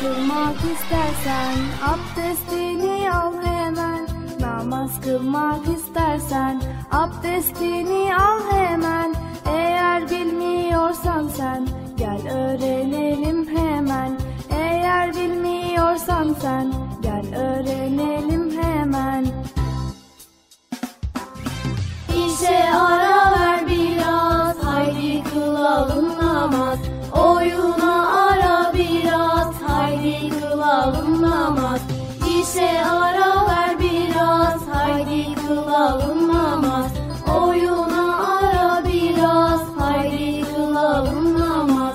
kılmak istersen abdestini al hemen. Namaz kılmak istersen abdestini al hemen. Eğer bilmiyorsan sen gel öğrenelim hemen. Eğer bilmiyorsan sen gel öğrenelim hemen. İşe ara ver biraz haydi kılalım namaz namaz İşe ara ver biraz haydi kılalım namaz Oyuna ara biraz haydi kılalım namaz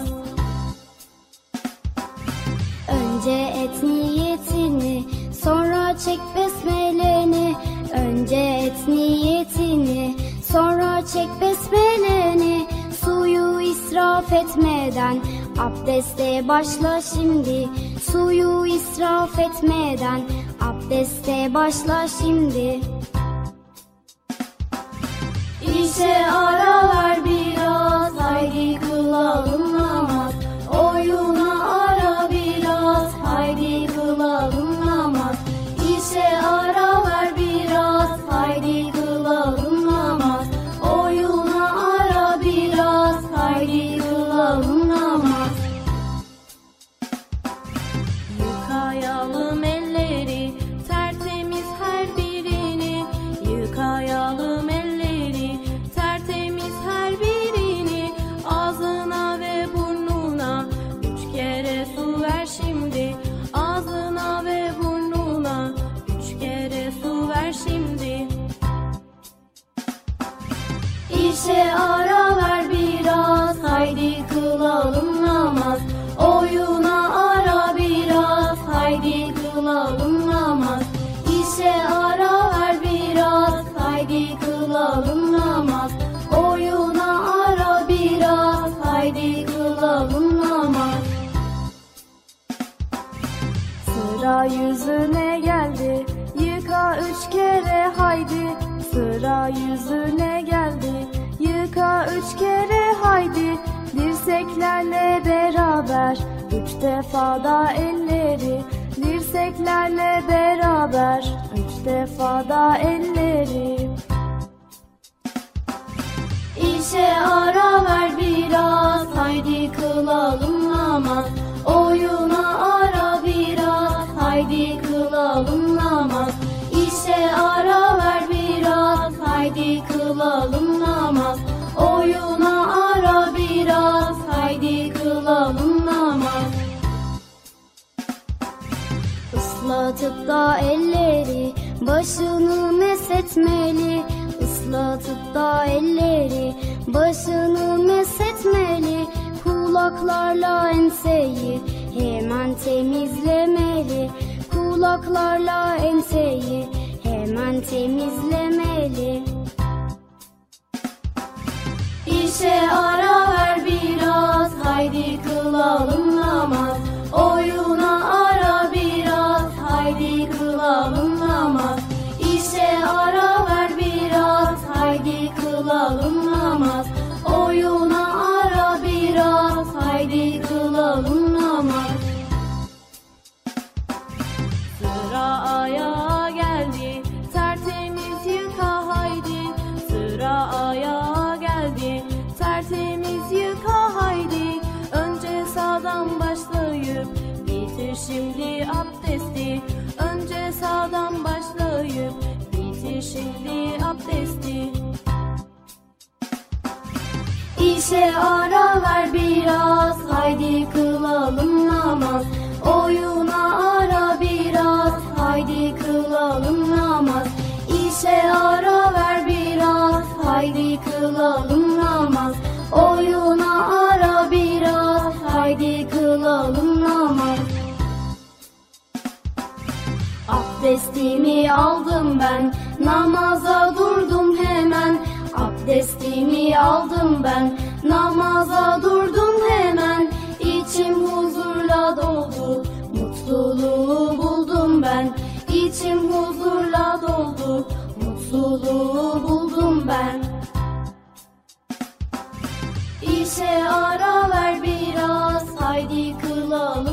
Önce et niyetini, sonra çek besmeleni. Önce et niyetini, sonra çek besmeleni. Suyu israf etmeden, abdeste başla şimdi. Suyu israf etmeden, abdeste başla şimdi. İşe ara ver biraz haydi kılalım Dirseklerle beraber Üç defa da elleri Dirseklerle beraber Üç defa da elleri. İşe ara ver biraz haydi kılalım namaz Oyuna ara biraz haydi kılalım namaz İşe ara ver biraz haydi kılalım namaz Oyuna haydi kılalım namaz Islatıp da elleri başını mesetmeli. Islatıp da elleri başını mesetmeli. Kulaklarla enseyi hemen temizlemeli. Kulaklarla enseyi hemen temizlemeli İşe ara ver biraz haydi kılalım namaz. Oyuna ara biraz haydi kılalım namaz. İşe ara ver biraz haydi kılalım abdesti İşe ara ver biraz haydi kılalım namaz. Oyuna ara biraz haydi kılalım namaz. İşe ara ver biraz haydi kılalım namaz. Oyuna ara biraz haydi kılalım Abdestimi aldım ben. Namaza durdum hemen. Abdestimi aldım ben. Namaza durdum hemen. İçim huzurla doldu. Mutluluğu buldum ben. İçim huzurla doldu. Mutluluğu buldum ben. İşe ara ver biraz. Haydi kılalım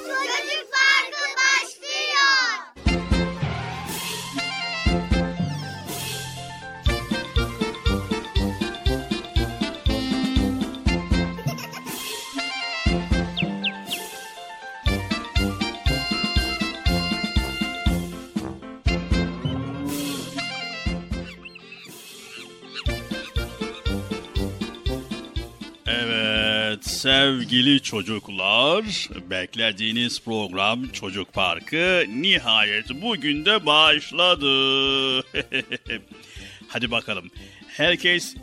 Sevgili çocuklar, beklediğiniz program Çocuk Parkı nihayet bugün de başladı. Hadi bakalım. Herkes...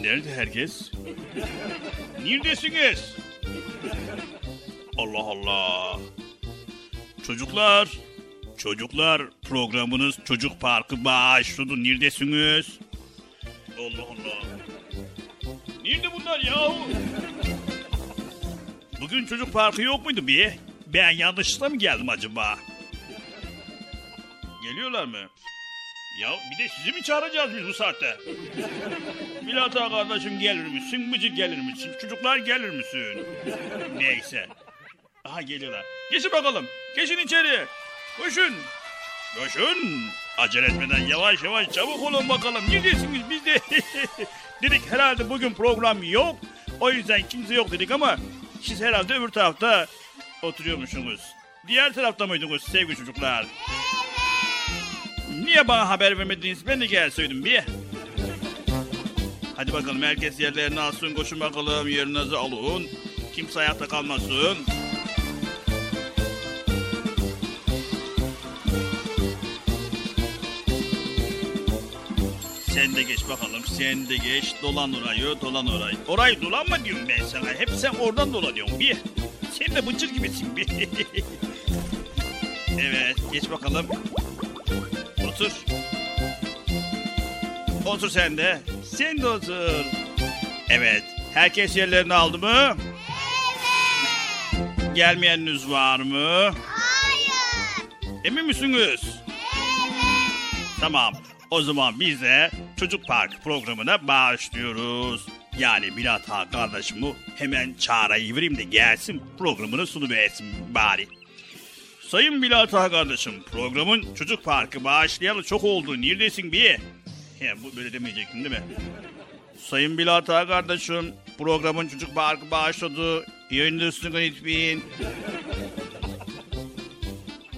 Nerede herkes? Neredesiniz? Allah Allah. Çocuklar, çocuklar programınız Çocuk Parkı başladı. Neredesiniz? Allah Allah. Nerede bunlar yahu? Bugün çocuk parkı yok muydu bir? Ben yanlışlıkla mı geldim acaba? Geliyorlar mı? Ya bir de sizi mi çağıracağız biz bu saatte? Milat ağa kardeşim gelir misin? Bıcık gelir misin? Çocuklar gelir misin? Neyse. Aha geliyorlar. Geçin bakalım. Geçin içeri. Koşun. Koşun. Acele etmeden yavaş yavaş çabuk olun bakalım. Neredesiniz biz de? dedik herhalde bugün program yok. O yüzden kimse yok dedik ama siz herhalde öbür tarafta oturuyormuşsunuz. Diğer tarafta mıydınız sevgili çocuklar? Niye bana haber vermediniz? Ben de gelseydim bir. Hadi bakalım herkes yerlerini alsın. Koşun bakalım yerinizi alın. Kimse ayakta kalmasın. Sen de geç bakalım. Sen de geç. Dolan orayı, dolan orayı. Orayı dolanma diyorum ben sana. Hep sen oradan dolanıyorsun bir. Sen de bıcır gibisin bir. evet, geç bakalım. Otur. Otur sen de. Sen de otur. Evet, herkes yerlerini aldı mı? Evet. Gelmeyeniniz var mı? Hayır. Emin misiniz? Tamam. O zaman biz de Çocuk Park programına başlıyoruz. Yani Milat Ağa kardeşimi hemen çağırayı vereyim de gelsin programını sunuversin bari. Sayın Milat Ağa kardeşim programın Çocuk Parkı başlayalı çok oldu. Neredesin bir? He, bu böyle demeyecektin değil mi? Sayın Bilat Ağa kardeşim programın Çocuk Parkı başladı. Yayındasın lütfen.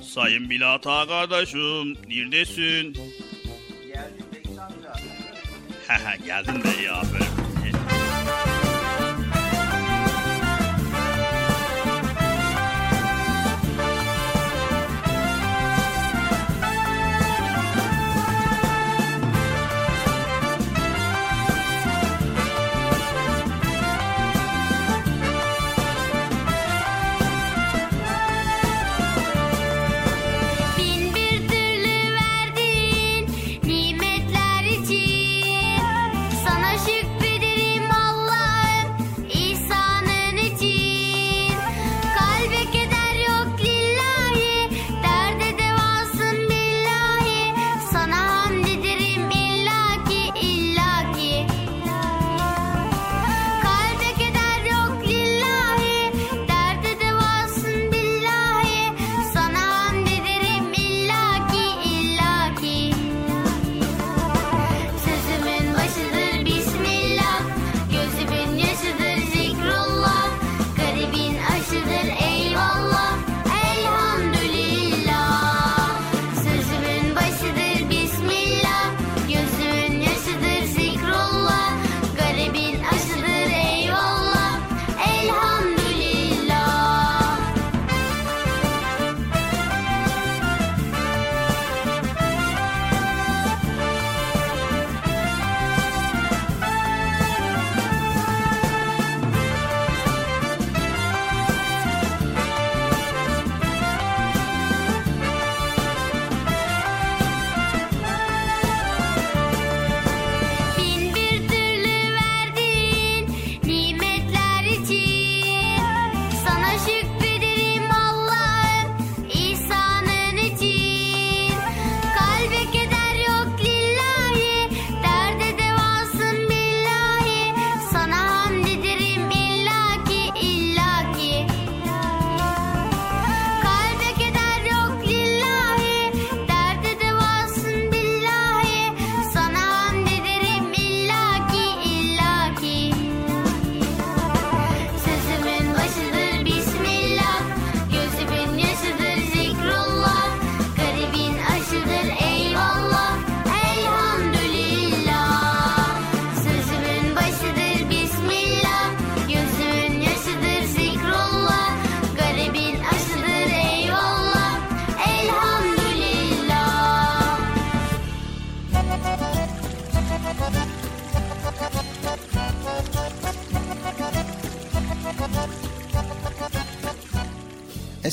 Sayın Bilat Ağa kardeşim neredesin? Geldim Bekir amca. Haha geldin de ya böyle.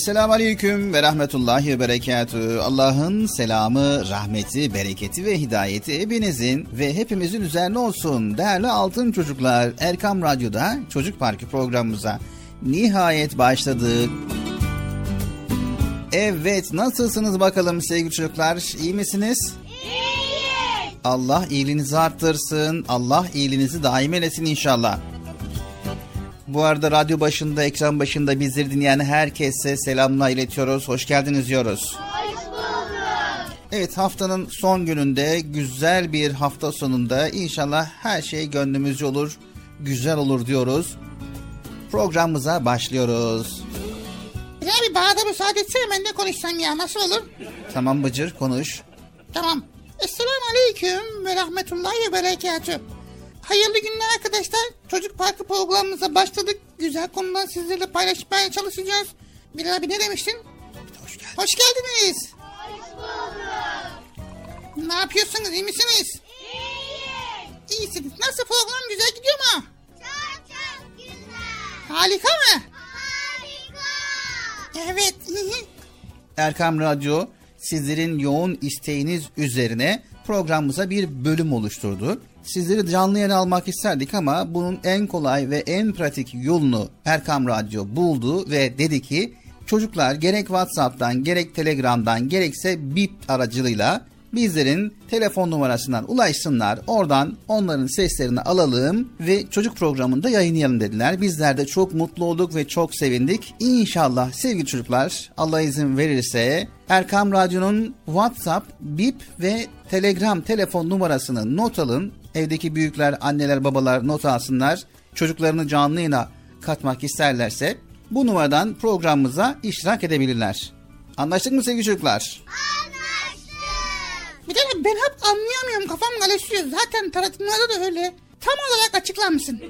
Esselamu Aleyküm ve Rahmetullahi ve Berekatü. Allah'ın selamı, rahmeti, bereketi ve hidayeti hepinizin ve hepimizin üzerine olsun. Değerli altın çocuklar, Erkam Radyo'da Çocuk Parkı programımıza nihayet başladık. Evet, nasılsınız bakalım sevgili çocuklar? İyi misiniz? İyiyiz. Allah iyiliğinizi arttırsın. Allah iyiliğinizi daim eylesin inşallah. Bu arada radyo başında, ekran başında bizleri dinleyen herkese selamlar iletiyoruz. Hoş geldiniz diyoruz. Hoş bulduk. Evet haftanın son gününde güzel bir hafta sonunda inşallah her şey gönlümüzce olur, güzel olur diyoruz. Programımıza başlıyoruz. Ya bir bana da müsaade etsene ben de konuşsam ya nasıl olur? Tamam Bıcır konuş. Tamam. Esselamu Aleyküm ve Rahmetullahi ve Berekatü. Hayırlı günler arkadaşlar. Çocuk Parkı programımıza başladık. Güzel konular sizlerle paylaşmaya çalışacağız. Bilal abi ne demiştin? Hoş, geldin. Hoş geldiniz. Hoş bulduk. Ne yapıyorsunuz iyi misiniz? İyiyiz. İyisiniz. Nasıl program güzel gidiyor mu? Çok çok güzel. Harika mı? Harika. Evet. Erkam Radyo sizlerin yoğun isteğiniz üzerine programımıza bir bölüm oluşturdu. Sizleri canlı yayın almak isterdik ama bunun en kolay ve en pratik yolunu Erkam Radyo buldu ve dedi ki çocuklar gerek WhatsApp'tan gerek Telegram'dan gerekse BIP aracılığıyla bizlerin telefon numarasından ulaşsınlar. Oradan onların seslerini alalım ve çocuk programında yayınlayalım dediler. Bizler de çok mutlu olduk ve çok sevindik. İnşallah sevgili çocuklar Allah izin verirse Erkam Radyo'nun WhatsApp, BIP ve Telegram telefon numarasını not alın. Evdeki büyükler, anneler, babalar not alsınlar. Çocuklarını canlı yayına katmak isterlerse bu numaradan programımıza iştirak edebilirler. Anlaştık mı sevgili çocuklar? Bir de ben hep anlayamıyorum kafam karışıyor. Zaten tanıtımlarda da öyle. Tam olarak açıklar mısın?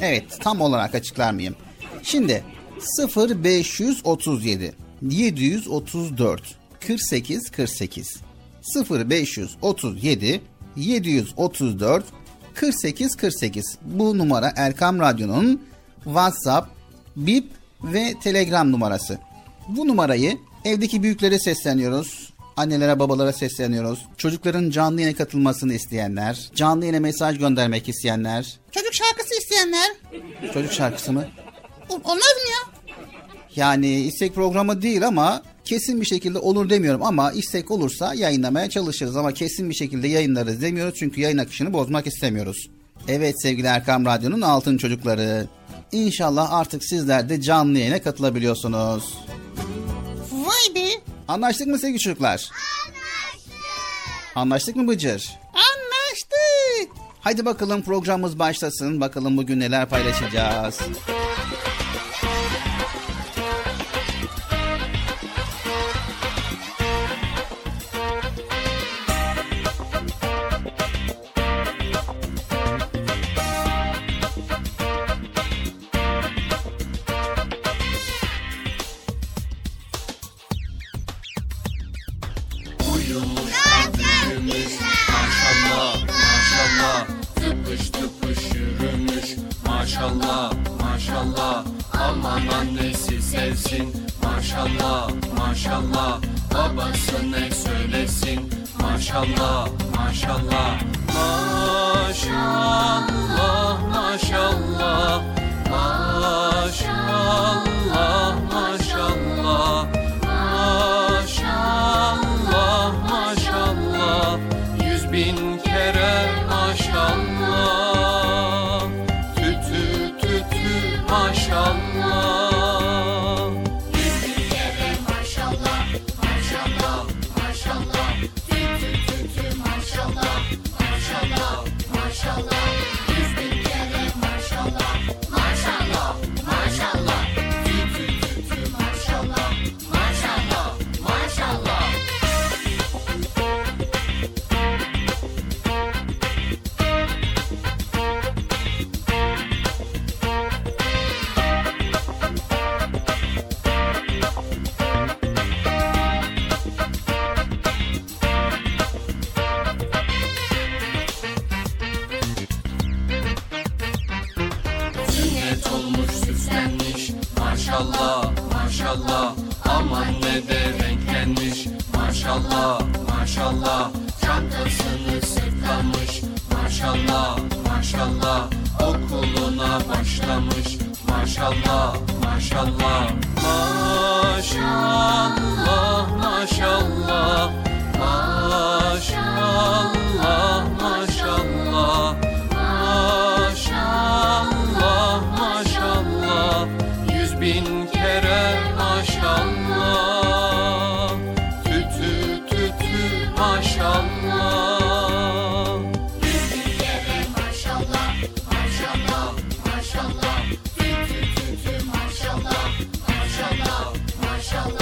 Evet tam olarak açıklar mıyım? Şimdi 0537 734 48 48 0537 734 48 48 bu numara Erkam Radyo'nun WhatsApp, Bip ve Telegram numarası. Bu numarayı evdeki büyüklere sesleniyoruz. Annelere babalara sesleniyoruz. Çocukların canlı yayına katılmasını isteyenler, canlı yayına mesaj göndermek isteyenler. Çocuk şarkısı isteyenler. Çocuk şarkısı mı? Olmaz mı ya? Yani istek programı değil ama kesin bir şekilde olur demiyorum ama istek olursa yayınlamaya çalışırız ama kesin bir şekilde yayınlarız demiyoruz çünkü yayın akışını bozmak istemiyoruz. Evet sevgili Erkam Radyo'nun altın çocukları. İnşallah artık sizler de canlı yayına katılabiliyorsunuz. Vay be. Anlaştık mı sevgili çocuklar? Anlaştık. Anlaştık mı Bıcır? Anlaştık. Haydi bakalım programımız başlasın. Bakalım bugün neler paylaşacağız. Bin kere maşallah Tütü tütü maşallah bin kere maşallah, maşallah, maşallah. Tü tü tü tü maşallah, maşallah, maşallah.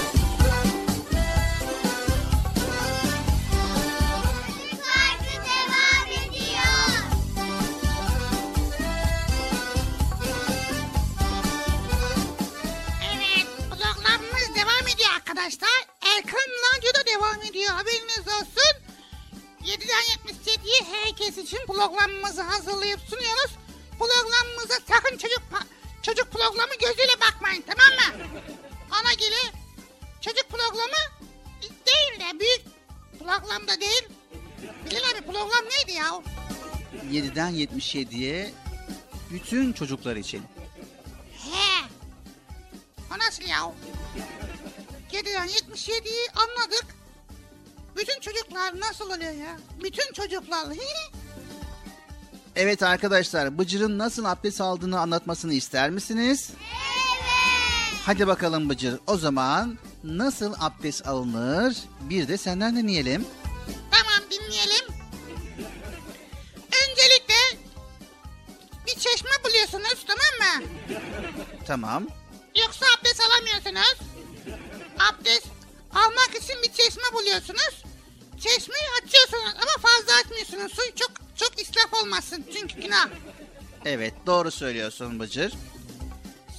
arkadaşlar. Erkan Radyo'da devam ediyor haberiniz olsun. 7'den 77'ye herkes için programımızı hazırlayıp sunuyoruz. Programımıza sakın çocuk çocuk programı gözüyle bakmayın tamam mı? Ona göre çocuk programı değil de büyük programda değil. Bilin abi program neydi ya? 7'den 77'ye bütün çocuklar için. He. O nasıl ya? 7'den 77'yi anladık. Bütün çocuklar nasıl oluyor ya? Bütün çocuklar. Evet arkadaşlar Bıcır'ın nasıl abdest aldığını anlatmasını ister misiniz? Evet. Hadi bakalım Bıcır. O zaman nasıl abdest alınır bir de senden deneyelim. Tamam dinleyelim. Öncelikle bir çeşme buluyorsunuz tamam mı? Tamam. Yoksa abdest alamıyorsunuz. Abdest almak için bir çeşme buluyorsunuz. Çeşmeyi açıyorsunuz ama fazla açmıyorsunuz. Su çok çok israf olmasın çünkü günah. Evet doğru söylüyorsun Bıcır.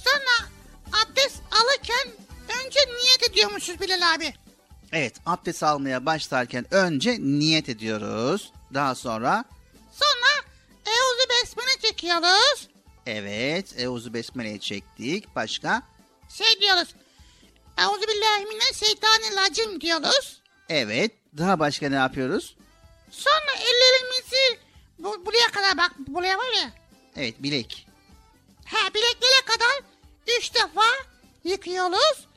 Sonra abdest alırken önce niyet ediyormuşuz Bilal abi. Evet abdest almaya başlarken önce niyet ediyoruz. Daha sonra Sonra Euzu Besmele çekiyoruz. evet Euzu Besmele'yi çektik. Başka? Şey diyoruz. Euzu billahi mineşşeytanirracim diyoruz. Evet. Daha başka ne yapıyoruz? Sonra ellerimizi bu, buraya kadar bak buraya var ya. Evet bilek. Ha bileklere kadar üç defa yıkıyoruz.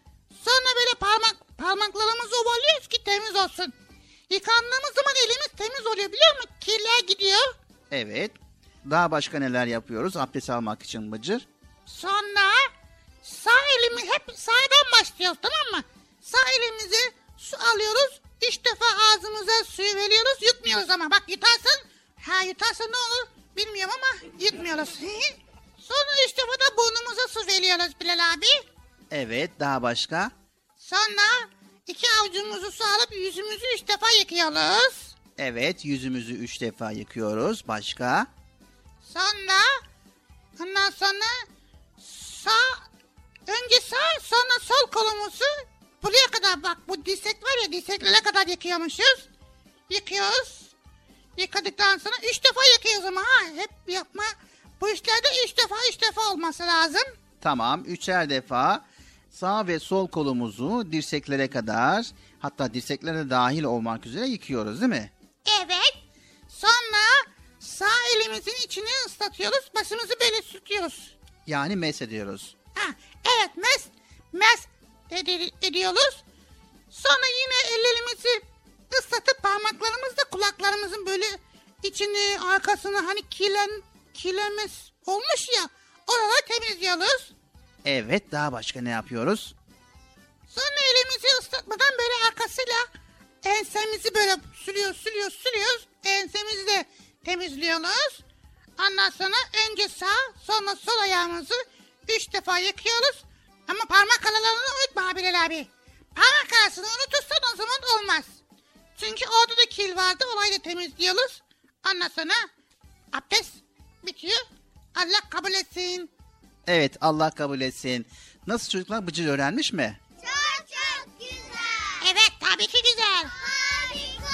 Sonra böyle parmak parmaklarımızı ovalıyoruz ki temiz olsun. Yıkandığımız zaman elimiz temiz oluyor biliyor musun? Kirler gidiyor. Evet. Daha başka neler yapıyoruz abdest almak için Bıcır? Sonra sağ elimi hep sağdan başlıyoruz tamam mı? Sağ elimizi su alıyoruz. Üç defa ağzımıza suyu veriyoruz. Yutmuyoruz ama bak yutarsın. Ha yutarsan ne olur bilmiyorum ama yutmuyoruz. Sonra üç defa da burnumuza su veriyoruz Bilal abi. Evet. Daha başka? Sonra iki avucumuzu su alıp yüzümüzü üç defa yıkıyoruz. Evet. Yüzümüzü üç defa yıkıyoruz. Başka? Sonra ondan sonra sağ önce sağ sonra sol kolumuzu buraya kadar bak bu dirsek var ya dirseklere kadar yıkıyormuşuz. Yıkıyoruz. Yıkadıktan sonra üç defa yıkıyoruz ama ha hep yapma. Bu işlerde üç defa üç defa olması lazım. Tamam. Üçer defa sağ ve sol kolumuzu dirseklere kadar hatta dirseklere dahil olmak üzere yıkıyoruz değil mi? Evet. Sonra sağ elimizin içini ıslatıyoruz. Başımızı böyle sürtüyoruz. Yani mes ediyoruz. Ha, evet mes, mes edi- ediyoruz. Sonra yine ellerimizi ıslatıp parmaklarımızla kulaklarımızın böyle içini arkasını hani kilen, kilemiz olmuş ya oraları temizliyoruz. Evet. Daha başka ne yapıyoruz? Sonra elimizi ıslatmadan böyle arkasıyla ensemizi böyle sürüyoruz, sürüyoruz, sürüyoruz. Ensemizi de temizliyoruz. Ondan sonra önce sağ, sonra sol ayağımızı üç defa yıkıyoruz. Ama parmak aralarını unutma Bilal abi. Parmak arasını unutursan o zaman olmaz. Çünkü orada da kil vardı, orayı da temizliyoruz. Ondan sonra abdest bitiyor. Allah kabul etsin. Evet. Allah kabul etsin. Nasıl çocuklar Bıcır öğrenmiş mi? Çok çok güzel. Evet tabii ki güzel. Harika.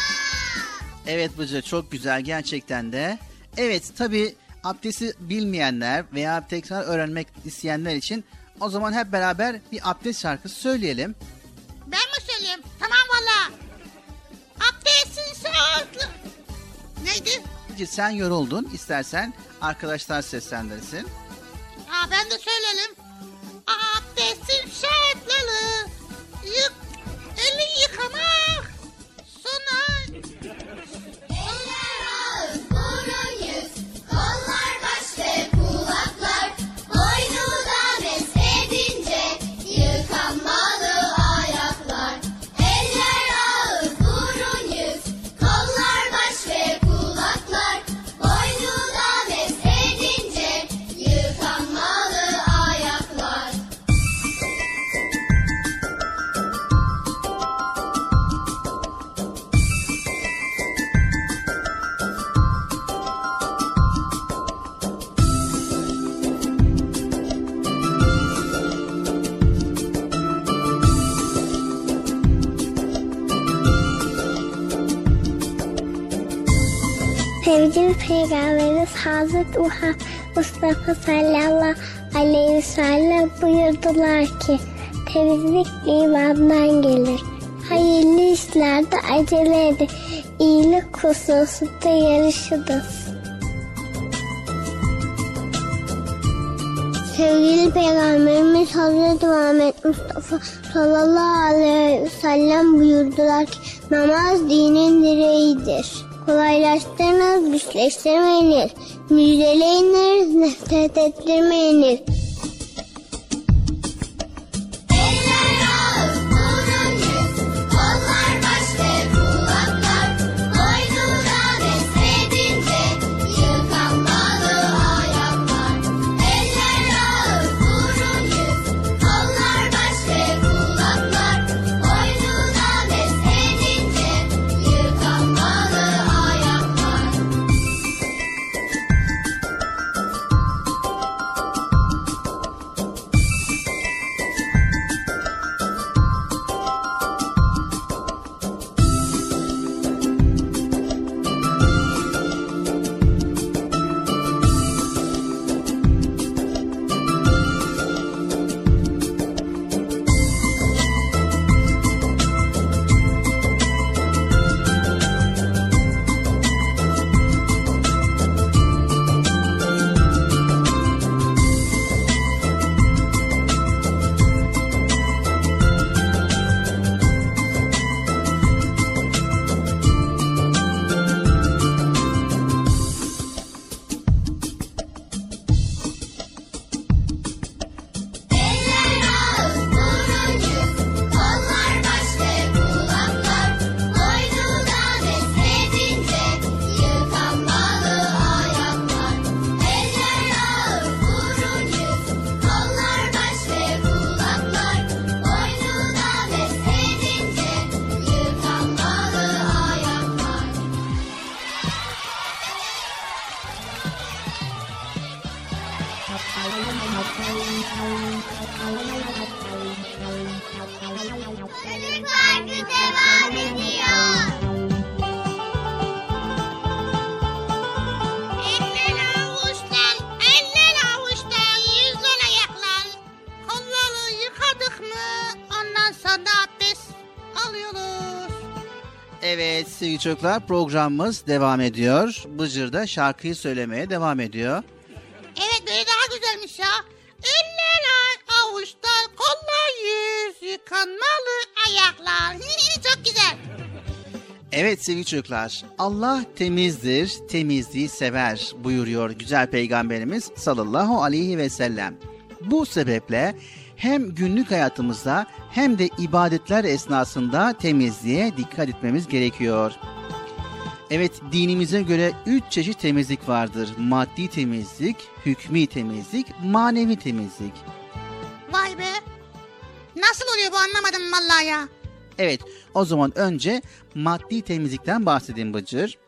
Evet Bıcır çok güzel gerçekten de. Evet tabi abdesti bilmeyenler veya tekrar öğrenmek isteyenler için o zaman hep beraber bir abdest şarkısı söyleyelim. Ben mi söyleyeyim? Tamam valla. Abdestin sağlıklı. Neydi? Sen yoruldun istersen arkadaşlar seslendirsin. Aa ben de söyleyelim. Abdestin şartları. Yık, eli yıkamak. Sevgili Peygamberimiz Hazreti Muhammed Mustafa sallallahu aleyhi ve sellem buyurdular ki temizlik imandan gelir. Hayırlı işlerde acele edin. İyilik hususunda yarışınız. Sevgili Peygamberimiz Hazreti Muhammed Mustafa sallallahu aleyhi ve sellem buyurdular ki namaz dinin direğidir. Kolaylaştırınız, güçleştirmeyiniz. Müjdeleyiniz, nefret ettirmeyiniz. Çocuklar programımız devam ediyor. Bıcır da şarkıyı söylemeye devam ediyor. Evet böyle daha güzelmiş ya. Eller avuçlar, kollar yüz, yıkanmalı ayaklar. Çok güzel. Evet sevgili çocuklar, Allah temizdir, temizliği sever buyuruyor güzel peygamberimiz sallallahu aleyhi ve sellem. Bu sebeple hem günlük hayatımızda hem de ibadetler esnasında temizliğe dikkat etmemiz gerekiyor. Evet dinimize göre üç çeşit temizlik vardır. Maddi temizlik, hükmü temizlik, manevi temizlik. Vay be. Nasıl oluyor bu anlamadım vallahi ya. Evet, o zaman önce maddi temizlikten bahsedeyim Bıcır.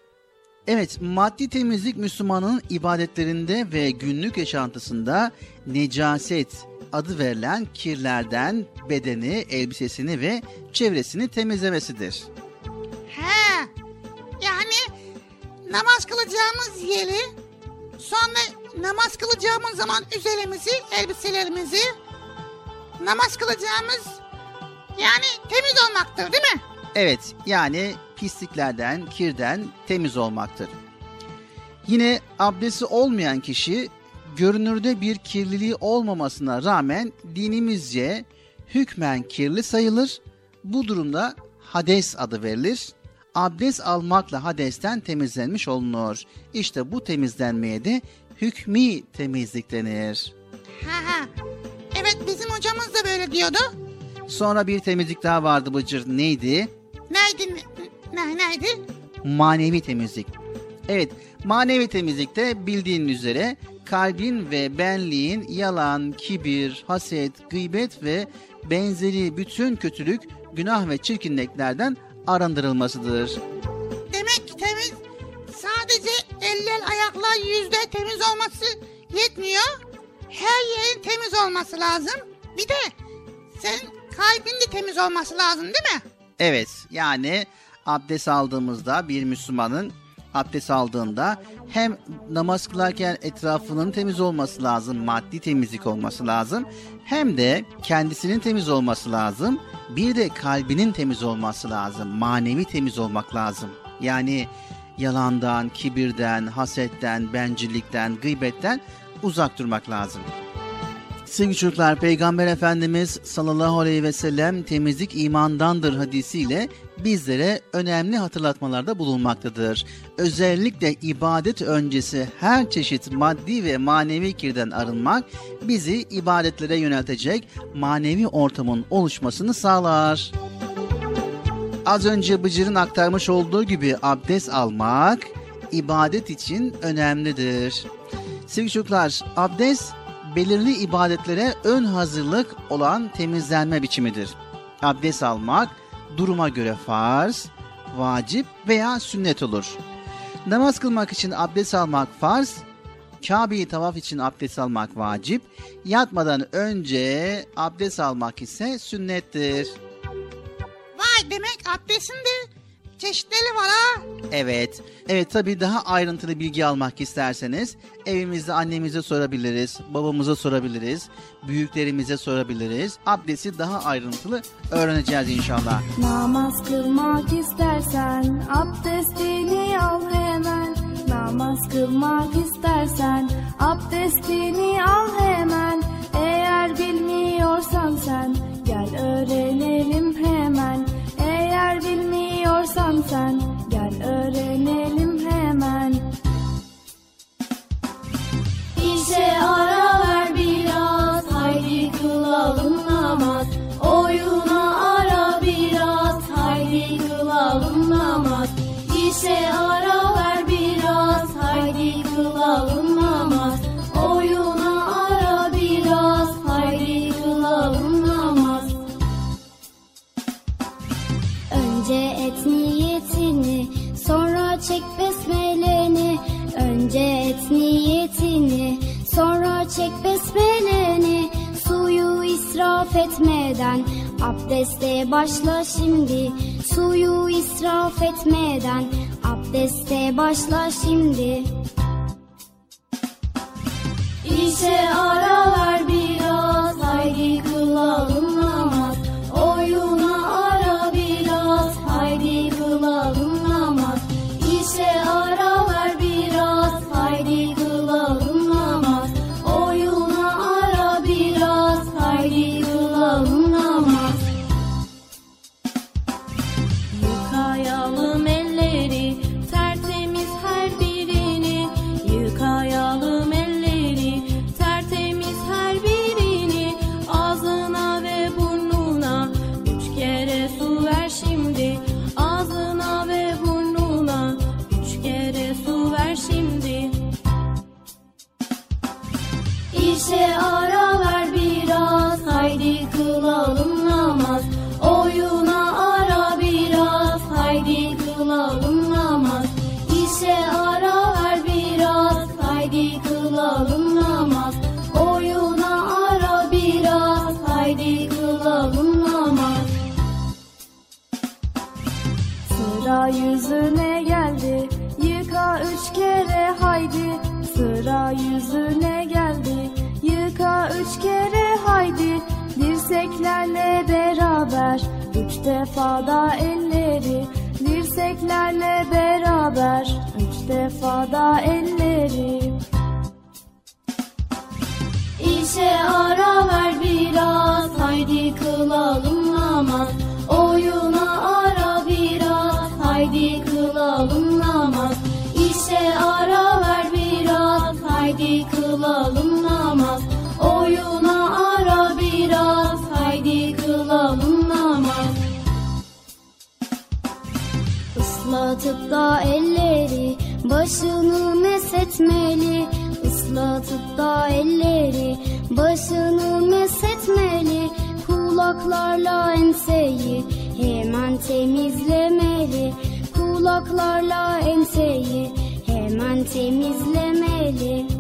Evet, maddi temizlik Müslümanın ibadetlerinde ve günlük yaşantısında necaset adı verilen kirlerden bedeni, elbisesini ve çevresini temizlemesidir. He. Yani namaz kılacağımız yeri sonra namaz kılacağımız zaman üzerimizi, elbiselerimizi namaz kılacağımız yani temiz olmaktır değil mi? Evet, yani pisliklerden, kirden temiz olmaktır. Yine abdesti olmayan kişi görünürde bir kirliliği olmamasına rağmen dinimizce hükmen kirli sayılır. Bu durumda hades adı verilir. Abdest almakla hadesten temizlenmiş olunur. İşte bu temizlenmeye de hükmi temizlik denir. Ha ha. Evet bizim hocamız da böyle diyordu. Sonra bir temizlik daha vardı Bıcır. Neydi? Neydi? Ne, neydi? manevi temizlik. Evet, manevi temizlikte bildiğin üzere kalbin ve benliğin yalan, kibir, haset, gıybet ve benzeri bütün kötülük, günah ve çirkinliklerden arındırılmasıdır. Demek ki temiz sadece eller, ayaklar, yüzde temiz olması yetmiyor. Her yerin temiz olması lazım. Bir de senin kalbin de temiz olması lazım değil mi? Evet, yani abdest aldığımızda bir Müslümanın abdest aldığında hem namaz kılarken etrafının temiz olması lazım, maddi temizlik olması lazım. Hem de kendisinin temiz olması lazım. Bir de kalbinin temiz olması lazım. Manevi temiz olmak lazım. Yani yalandan, kibirden, hasetten, bencillikten, gıybetten uzak durmak lazım. Sevgili çocuklar Peygamber Efendimiz sallallahu aleyhi ve sellem temizlik imandandır hadisiyle bizlere önemli hatırlatmalarda bulunmaktadır. Özellikle ibadet öncesi her çeşit maddi ve manevi kirden arınmak bizi ibadetlere yöneltecek manevi ortamın oluşmasını sağlar. Az önce Bıcır'ın aktarmış olduğu gibi abdest almak ibadet için önemlidir. Sevgili çocuklar, abdest belirli ibadetlere ön hazırlık olan temizlenme biçimidir. Abdest almak duruma göre farz, vacip veya sünnet olur. Namaz kılmak için abdest almak farz, Kabe'yi tavaf için abdest almak vacip, yatmadan önce abdest almak ise sünnettir. Vay demek abdestin de çeşitleri var ha. Evet. Evet tabii daha ayrıntılı bilgi almak isterseniz evimizde annemize sorabiliriz, babamıza sorabiliriz, büyüklerimize sorabiliriz. Abdesti daha ayrıntılı öğreneceğiz inşallah. Namaz kılmak istersen abdestini al hemen. Namaz kılmak istersen abdestini al hemen. Eğer bilmiyorsan sen gel öğrenelim hemen. Eğer bilmiyorsan sen gel öğrenelim hemen. İşe ara ver biraz, haydi kılalım namaz. Oyuna ara biraz, haydi kılalım namaz. İşe ara Önce et niyetini, sonra çek besmeleni. Suyu israf etmeden, abdeste başla şimdi. Suyu israf etmeden, abdeste başla şimdi. İşe ara ver biraz, haydi kılalım üç kere haydi Sıra yüzüne geldi. Yıka üç kere haydi Dirseklerle beraber. Üç defa da elleri Dirseklerle beraber. Üç defa da elleri. İşe ara ver biraz, haydi kılalım namaz. Kılalım namaz. Oyuna ara biraz, haydi kılalım namaz. Islatıp da elleri başını mesetmeli Islatıp da elleri başını mesetmeli Kulaklarla enseyi hemen temizlemeli Kulaklarla enseyi hemen temizlemeli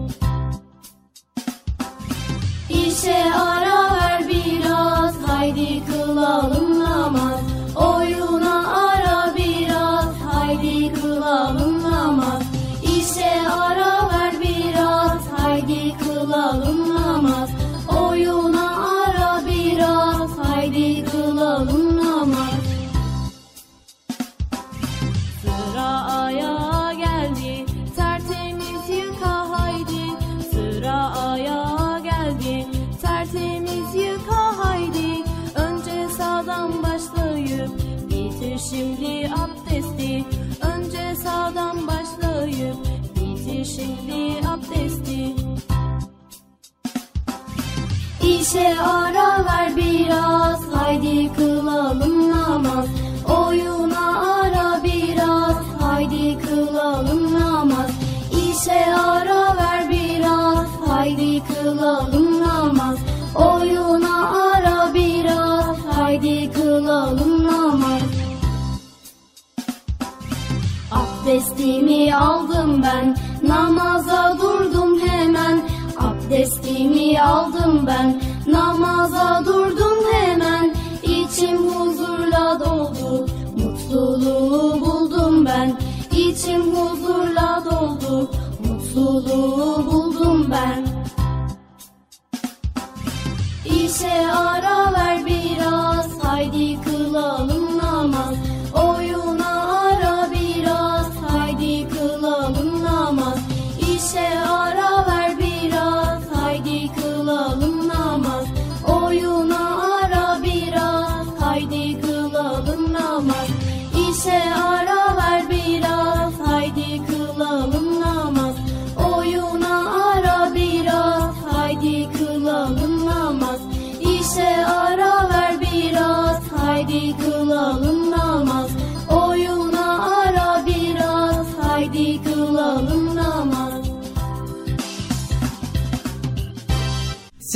İşe ara ver biraz, haydi kılalım namaz. İşe ara ver biraz haydi kılalım namaz. Oyuna ara biraz haydi kılalım namaz. İşe ara ver biraz haydi kılalım namaz. Oyuna ara biraz haydi kılalım namaz. Abdestimi aldım ben namaza durdum hemen. Abdestimi aldım ben namaza durdum hemen İçim huzurla doldu. Mutluluğu buldum ben İçim huzurla doldu. Mutluluğu buldum ben. İşe ara ver biraz haydi kılalım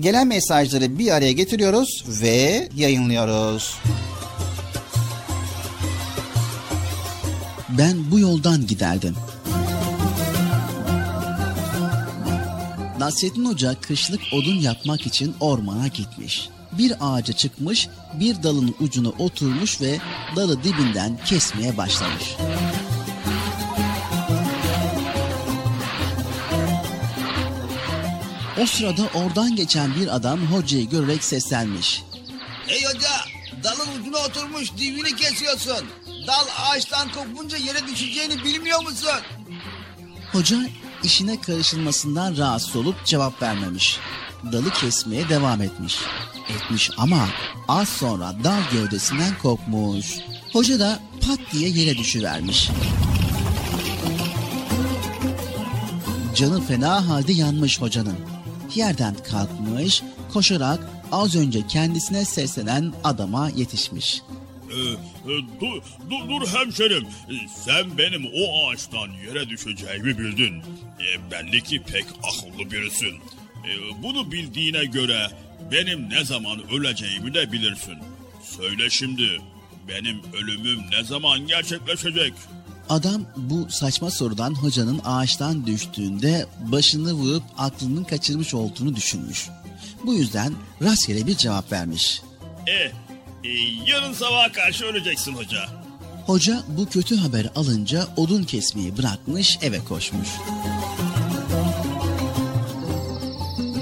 gelen mesajları bir araya getiriyoruz ve yayınlıyoruz. Ben bu yoldan giderdim. Nasrettin Hoca kışlık odun yapmak için ormana gitmiş. Bir ağaca çıkmış, bir dalın ucunu oturmuş ve dalı dibinden kesmeye başlamış. O sırada oradan geçen bir adam hocayı görerek seslenmiş. Hey hoca, dalın ucuna oturmuş divini kesiyorsun. Dal ağaçtan kopunca yere düşeceğini bilmiyor musun? Hoca işine karışılmasından rahatsız olup cevap vermemiş. Dalı kesmeye devam etmiş. Etmiş ama az sonra dal gövdesinden kopmuş. Hoca da pat diye yere düşüvermiş. Canı fena halde yanmış hocanın. Yerden kalkmış, koşarak az önce kendisine seslenen adama yetişmiş. Ee, e, dur, dur, dur hemşerim. Ee, Sen benim o ağaçtan yere düşeceğimi bildin. E, belli ki pek akıllı birisin. E, bunu bildiğine göre benim ne zaman öleceğimi de bilirsin. Söyle şimdi benim ölümüm ne zaman gerçekleşecek? Adam bu saçma sorudan hocanın ağaçtan düştüğünde başını vurup aklının kaçırmış olduğunu düşünmüş. Bu yüzden rastgele bir cevap vermiş. E, e, yarın sabaha karşı öleceksin hoca. Hoca bu kötü haber alınca odun kesmeyi bırakmış eve koşmuş.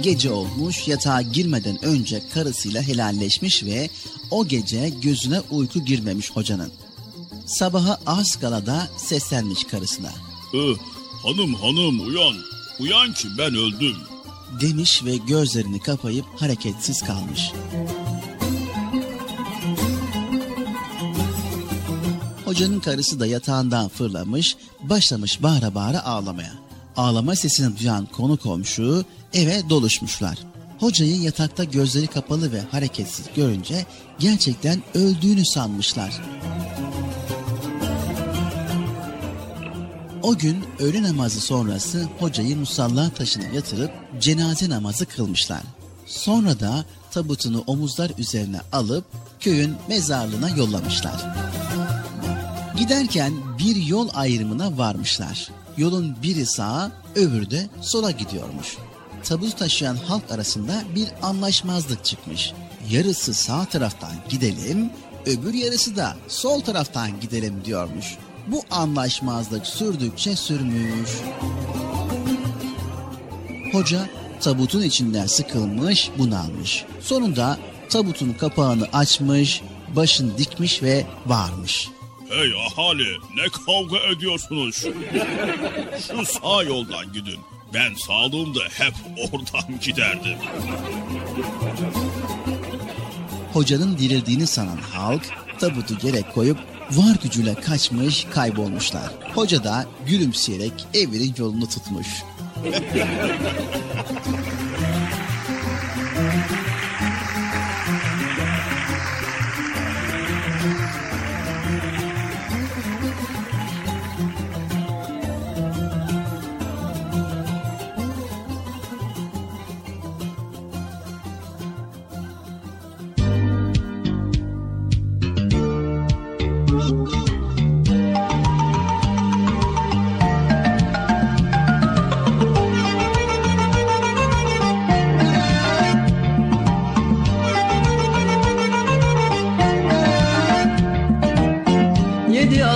Gece olmuş yatağa girmeden önce karısıyla helalleşmiş ve o gece gözüne uyku girmemiş hocanın sabaha az kala da seslenmiş karısına. Ee, hanım hanım uyan, uyan ki ben öldüm. Demiş ve gözlerini kapayıp hareketsiz kalmış. Hocanın karısı da yatağından fırlamış, başlamış bağıra bağıra ağlamaya. Ağlama sesini duyan konu komşu eve doluşmuşlar. Hocayı yatakta gözleri kapalı ve hareketsiz görünce gerçekten öldüğünü sanmışlar. O gün öğle namazı sonrası hocayı musalla taşına yatırıp cenaze namazı kılmışlar. Sonra da tabutunu omuzlar üzerine alıp köyün mezarlığına yollamışlar. Giderken bir yol ayrımına varmışlar. Yolun biri sağa, öbürü de sola gidiyormuş. Tabutu taşıyan halk arasında bir anlaşmazlık çıkmış. Yarısı sağ taraftan gidelim, öbür yarısı da sol taraftan gidelim diyormuş. Bu anlaşmazlık sürdükçe sürmüş. Hoca tabutun içinden sıkılmış, bunalmış. Sonunda tabutun kapağını açmış, başını dikmiş ve bağırmış. Hey ahali ne kavga ediyorsunuz? Şu sağ yoldan gidin. Ben sağlığımda hep oradan giderdim. Hocanın dirildiğini sanan halk tabutu yere koyup var gücüyle kaçmış kaybolmuşlar. Hoca da gülümseyerek evinin yolunu tutmuş.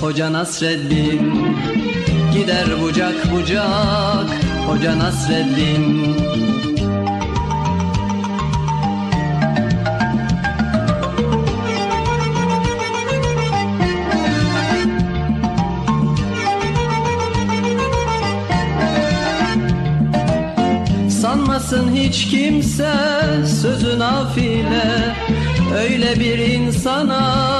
Hoca Nasreddin. Gider bucak bucak Hoca Nasreddin. Sanmasın hiç kimse sözü nafile Öyle bir insana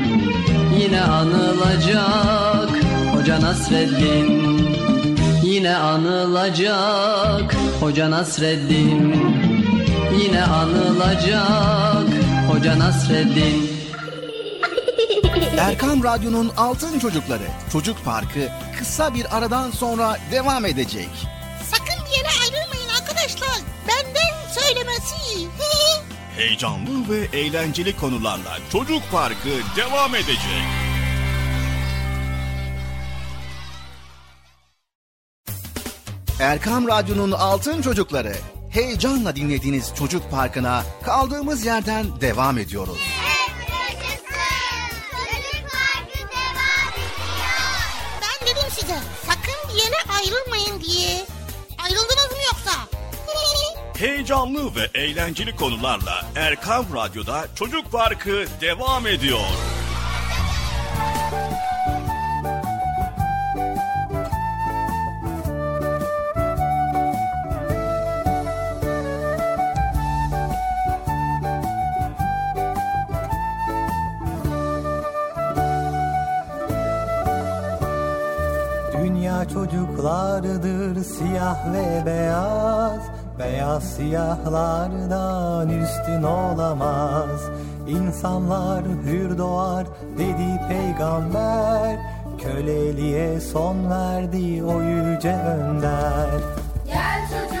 Yine anılacak Hoca Nasreddin Yine anılacak Hoca Nasreddin Yine anılacak Hoca Nasreddin Erkam Radyo'nun Altın Çocukları Çocuk Parkı kısa bir aradan sonra devam edecek. Sakın bir yere ayrılmayın arkadaşlar. Benden söylemesi. Heyecanlı ve eğlenceli konularla Çocuk Parkı devam edecek. Erkam Radyo'nun Altın Çocukları heyecanla dinlediğiniz Çocuk Parkı'na kaldığımız yerden devam ediyoruz. Ben dedim size sakın bir yere ayrılmayın diye. Heyecanlı ve eğlenceli konularla Erkam Radyo'da Çocuk Parkı devam ediyor. Dünya çocuklardır siyah ve beyaz Beyaz siyahlardan üstün olamaz. İnsanlar hür doğar dedi peygamber. Köleliğe son verdi o yüce önder. Gel çocuk,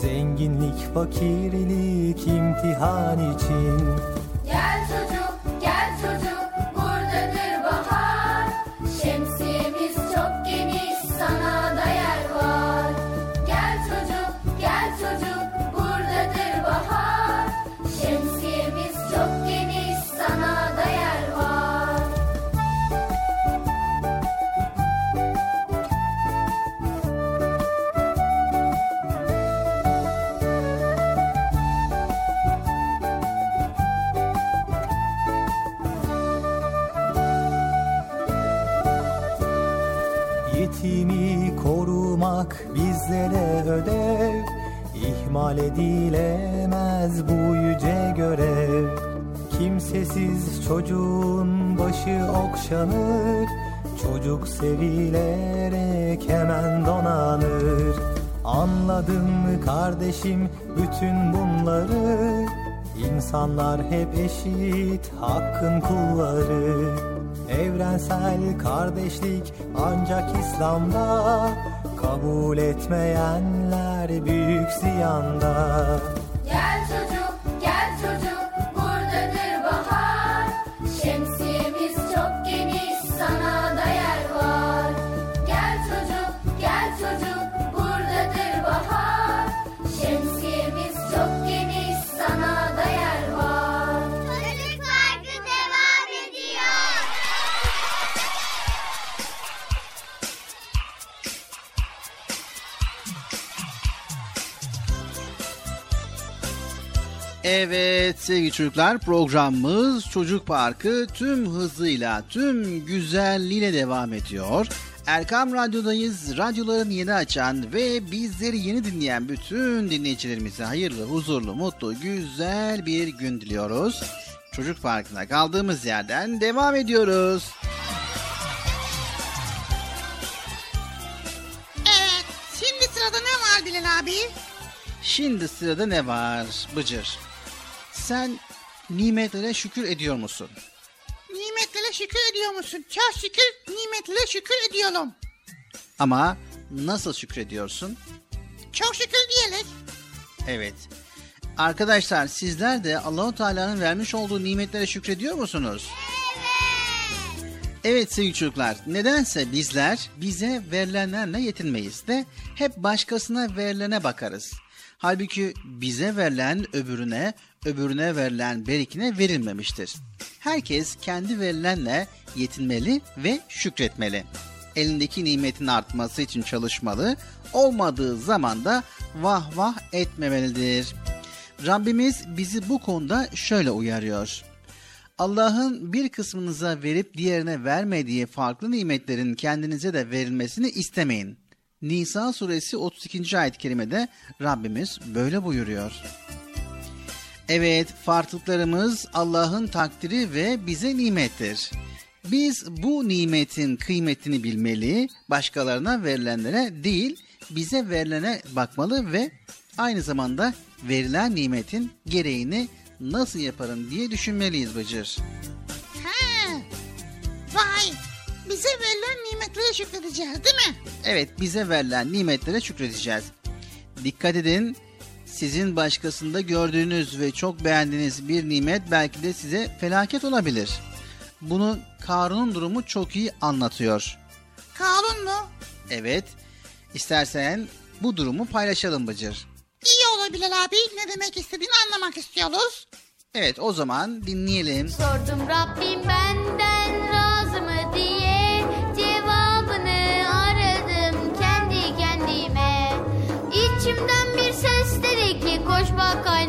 Zenginlik fakirlik imtihan için İhmal edilemez bu yüce görev. Kimsesiz çocuğun başı okşanır Çocuk sevilerek hemen donanır. Anladın mı kardeşim bütün bunları İnsanlar hep eşit hakkın kulları. Evrensel kardeşlik ancak İslam'da Kabul etmeyenler büyük ziyanda Evet sevgili çocuklar programımız Çocuk Parkı tüm hızıyla, tüm güzelliğiyle devam ediyor. Erkam Radyo'dayız. Radyolarını yeni açan ve bizleri yeni dinleyen bütün dinleyicilerimize hayırlı, huzurlu, mutlu, güzel bir gün diliyoruz. Çocuk Parkı'na kaldığımız yerden devam ediyoruz. Evet. Şimdi sırada ne var Bilal abi? Şimdi sırada ne var Bıcır? Sen nimetlere şükür ediyor musun? Nimetlere şükür ediyor musun? Çok şükür nimetlere şükür ediyorum. Ama nasıl şükrediyorsun? Çok şükür diyerek. Evet. Arkadaşlar sizler de Allahu Teala'nın vermiş olduğu nimetlere şükrediyor musunuz? Evet sevgili çocuklar, nedense bizler bize verilenlerle yetinmeyiz de hep başkasına verilene bakarız. Halbuki bize verilen öbürüne, öbürüne verilen berikine verilmemiştir. Herkes kendi verilenle yetinmeli ve şükretmeli. Elindeki nimetin artması için çalışmalı, olmadığı zaman da vah vah etmemelidir. Rabbimiz bizi bu konuda şöyle uyarıyor. Allah'ın bir kısmınıza verip diğerine vermediği farklı nimetlerin kendinize de verilmesini istemeyin. Nisa suresi 32. ayet-i kerimede Rabbimiz böyle buyuruyor. Evet, farklılıklarımız Allah'ın takdiri ve bize nimettir. Biz bu nimetin kıymetini bilmeli, başkalarına verilenlere değil, bize verilene bakmalı ve aynı zamanda verilen nimetin gereğini nasıl yaparım diye düşünmeliyiz Bıcır. He. Vay. Bize verilen nimetlere şükredeceğiz değil mi? Evet, bize verilen nimetlere şükredeceğiz. Dikkat edin, sizin başkasında gördüğünüz ve çok beğendiğiniz bir nimet belki de size felaket olabilir. Bunu Karun'un durumu çok iyi anlatıyor. Karun mu? Evet, istersen bu durumu paylaşalım Bıcır. İyi olur Bilal abi. Ne demek istediğini anlamak istiyoruz. Evet, o zaman dinleyelim. Sordum Rabbim benden razı mı diye ki koş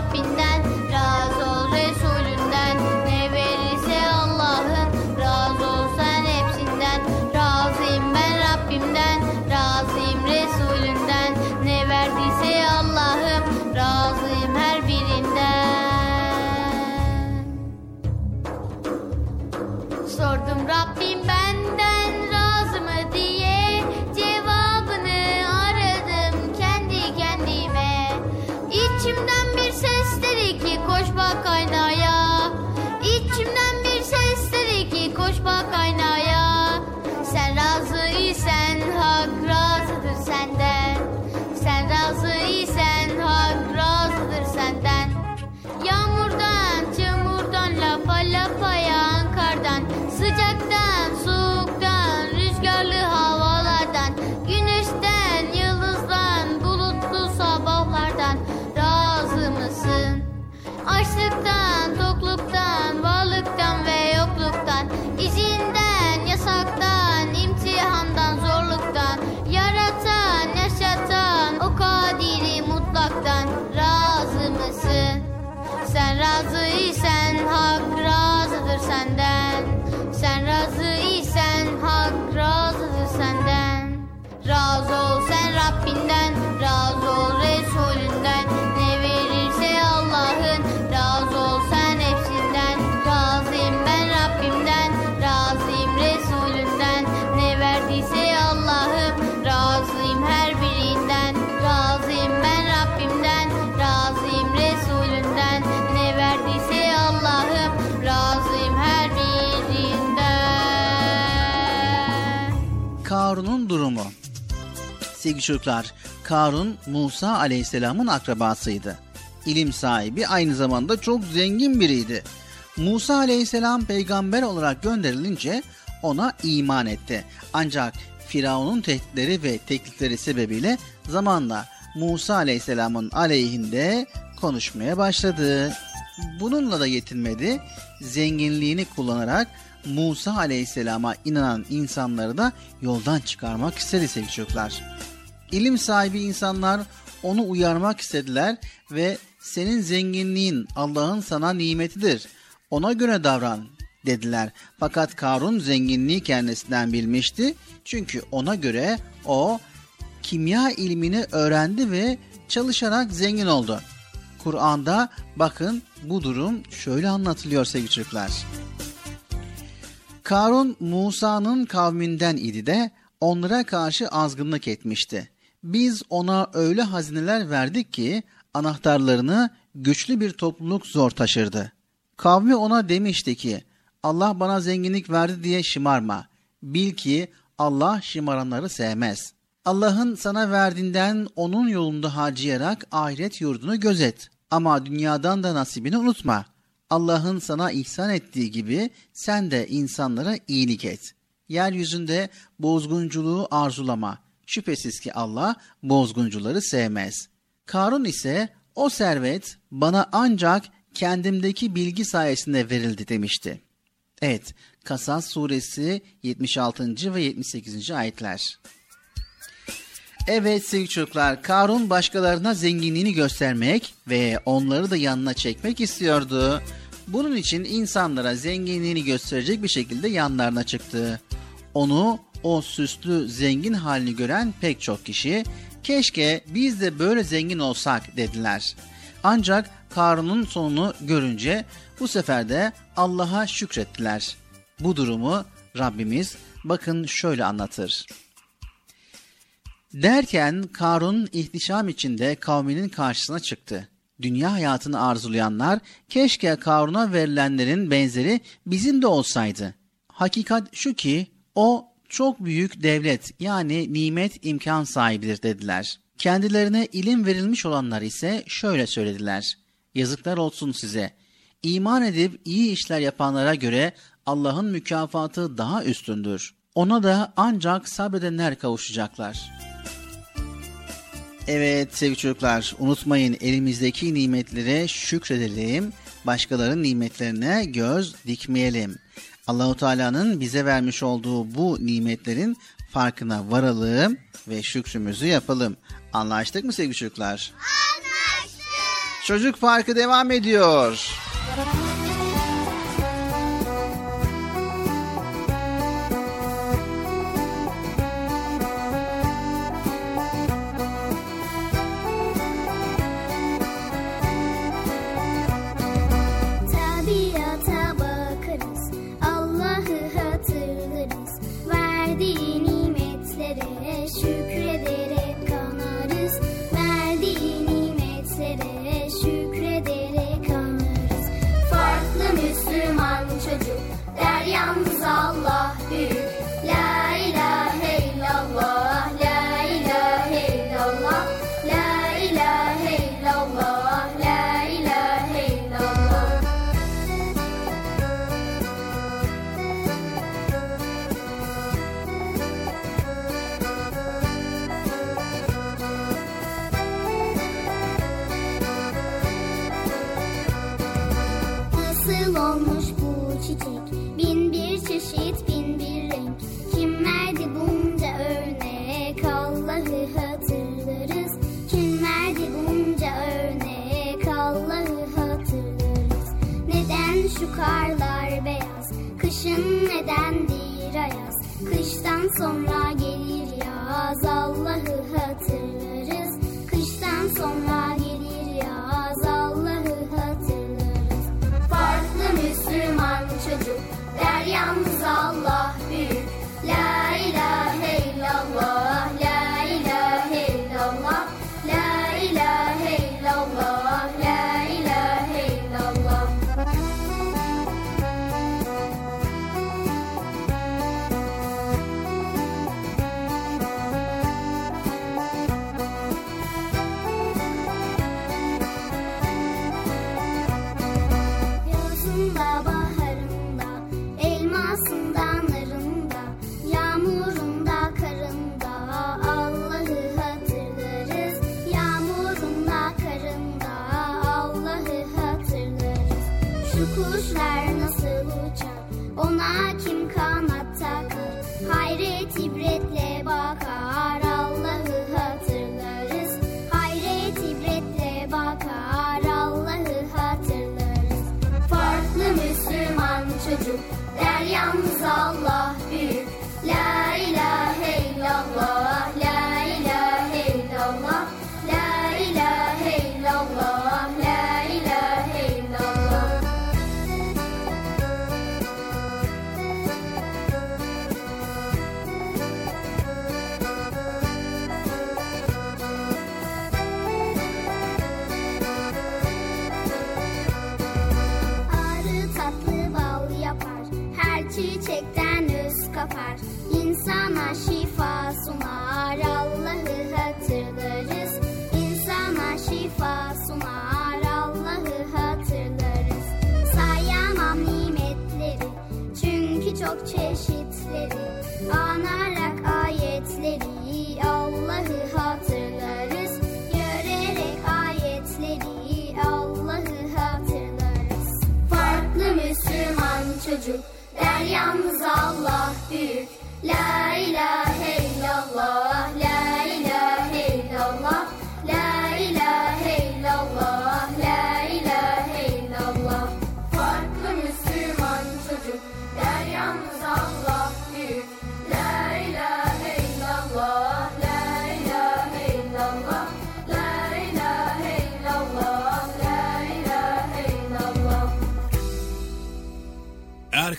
ol Sevgili çocuklar, Karun Musa aleyhisselamın akrabasıydı. İlim sahibi aynı zamanda çok zengin biriydi. Musa aleyhisselam peygamber olarak gönderilince ona iman etti. Ancak Firavun'un tehditleri ve teklifleri sebebiyle zamanla Musa aleyhisselamın aleyhinde konuşmaya başladı. Bununla da yetinmedi. Zenginliğini kullanarak Musa aleyhisselama inanan insanları da yoldan çıkarmak istedi sevgili çocuklar. İlim sahibi insanlar onu uyarmak istediler ve senin zenginliğin Allah'ın sana nimetidir. Ona göre davran dediler. Fakat Karun zenginliği kendisinden bilmişti. Çünkü ona göre o kimya ilmini öğrendi ve çalışarak zengin oldu. Kur'an'da bakın bu durum şöyle anlatılıyor sevgili çocuklar. Karun Musa'nın kavminden idi de onlara karşı azgınlık etmişti. Biz ona öyle hazineler verdik ki anahtarlarını güçlü bir topluluk zor taşırdı. Kavmi ona demişti ki Allah bana zenginlik verdi diye şımarma. Bil ki Allah şımaranları sevmez. Allah'ın sana verdiğinden onun yolunda harcayarak ahiret yurdunu gözet. Ama dünyadan da nasibini unutma. Allah'ın sana ihsan ettiği gibi sen de insanlara iyilik et. Yeryüzünde bozgunculuğu arzulama. Şüphesiz ki Allah bozguncuları sevmez. Karun ise o servet bana ancak kendimdeki bilgi sayesinde verildi demişti. Evet, Kasas suresi 76. ve 78. ayetler. Evet sevgili çocuklar, Karun başkalarına zenginliğini göstermek ve onları da yanına çekmek istiyordu. Bunun için insanlara zenginliğini gösterecek bir şekilde yanlarına çıktı. Onu o süslü zengin halini gören pek çok kişi keşke biz de böyle zengin olsak dediler. Ancak Karun'un sonunu görünce bu sefer de Allah'a şükrettiler. Bu durumu Rabbimiz bakın şöyle anlatır. Derken Karun ihtişam içinde kavminin karşısına çıktı. Dünya hayatını arzulayanlar keşke Karun'a verilenlerin benzeri bizim de olsaydı. Hakikat şu ki o çok büyük devlet yani nimet imkan sahibidir dediler. Kendilerine ilim verilmiş olanlar ise şöyle söylediler. Yazıklar olsun size. İman edip iyi işler yapanlara göre Allah'ın mükafatı daha üstündür. Ona da ancak sabredenler kavuşacaklar. Evet sevgili çocuklar unutmayın elimizdeki nimetlere şükredelim. Başkalarının nimetlerine göz dikmeyelim. Allahu Teala'nın bize vermiş olduğu bu nimetlerin farkına varalım ve şükrümüzü yapalım. Anlaştık mı sevgili çocuklar? Anlaştık. Çocuk Parkı devam ediyor. Tabiata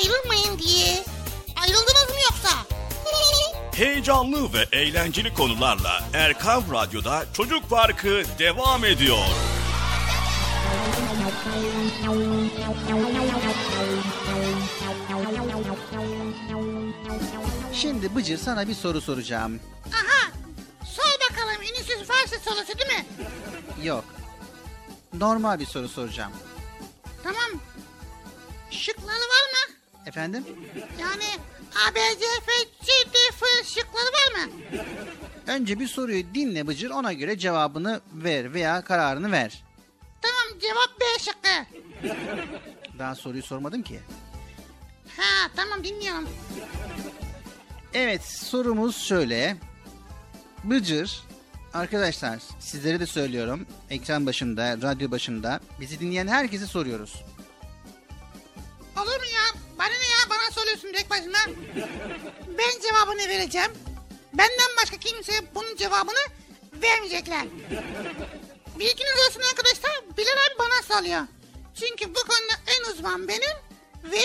ayrılmayın diye. Ayrıldınız mı yoksa? Heyecanlı ve eğlenceli konularla Erkam Radyo'da Çocuk Parkı devam ediyor. Şimdi Bıcır sana bir soru soracağım. Aha sor bakalım Ünlüsüz Farsı sorusu değil mi? Yok. Normal bir soru soracağım. Tamam. Şıkları? Efendim? Yani A, B, C, F, C, D, F şıkları var mı? Önce bir soruyu dinle Bıcır ona göre cevabını ver veya kararını ver. Tamam cevap B şıkkı. Daha soruyu sormadım ki. Ha tamam dinliyorum. Evet sorumuz şöyle. Bıcır arkadaşlar sizlere de söylüyorum. Ekran başında, radyo başında bizi dinleyen herkese soruyoruz. Başına. Ben cevabını vereceğim. Benden başka kimse bunun cevabını vermeyecekler. Bilginiz olsun arkadaşlar. Bilal abi bana salıyor. Çünkü bu konuda en uzman benim. Ve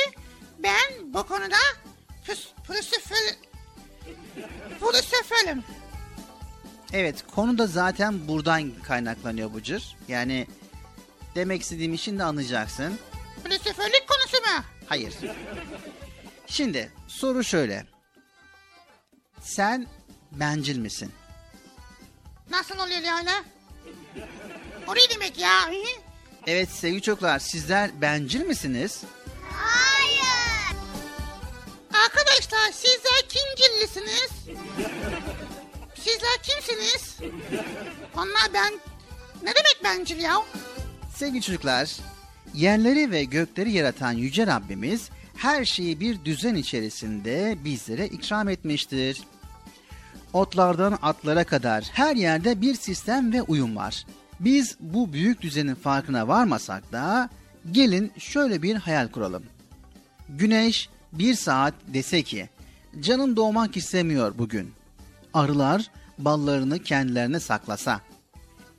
ben bu konuda püs, püsüfül, püsüfülüm. Evet konu da zaten buradan kaynaklanıyor Bıcır. Yani demek istediğim için de anlayacaksın. Püsüfülük konusu mu? Hayır. Şimdi soru şöyle. Sen bencil misin? Nasıl oluyor yani? O ne demek ya? Evet sevgili çocuklar sizler bencil misiniz? Arkadaşlar sizler kimcillisiniz? Sizler kimsiniz? Onlar ben... Ne demek bencil ya? Sevgili çocuklar, yerleri ve gökleri yaratan Yüce Rabbimiz her şeyi bir düzen içerisinde bizlere ikram etmiştir. Otlardan atlara kadar her yerde bir sistem ve uyum var. Biz bu büyük düzenin farkına varmasak da gelin şöyle bir hayal kuralım. Güneş bir saat dese ki canım doğmak istemiyor bugün. Arılar ballarını kendilerine saklasa.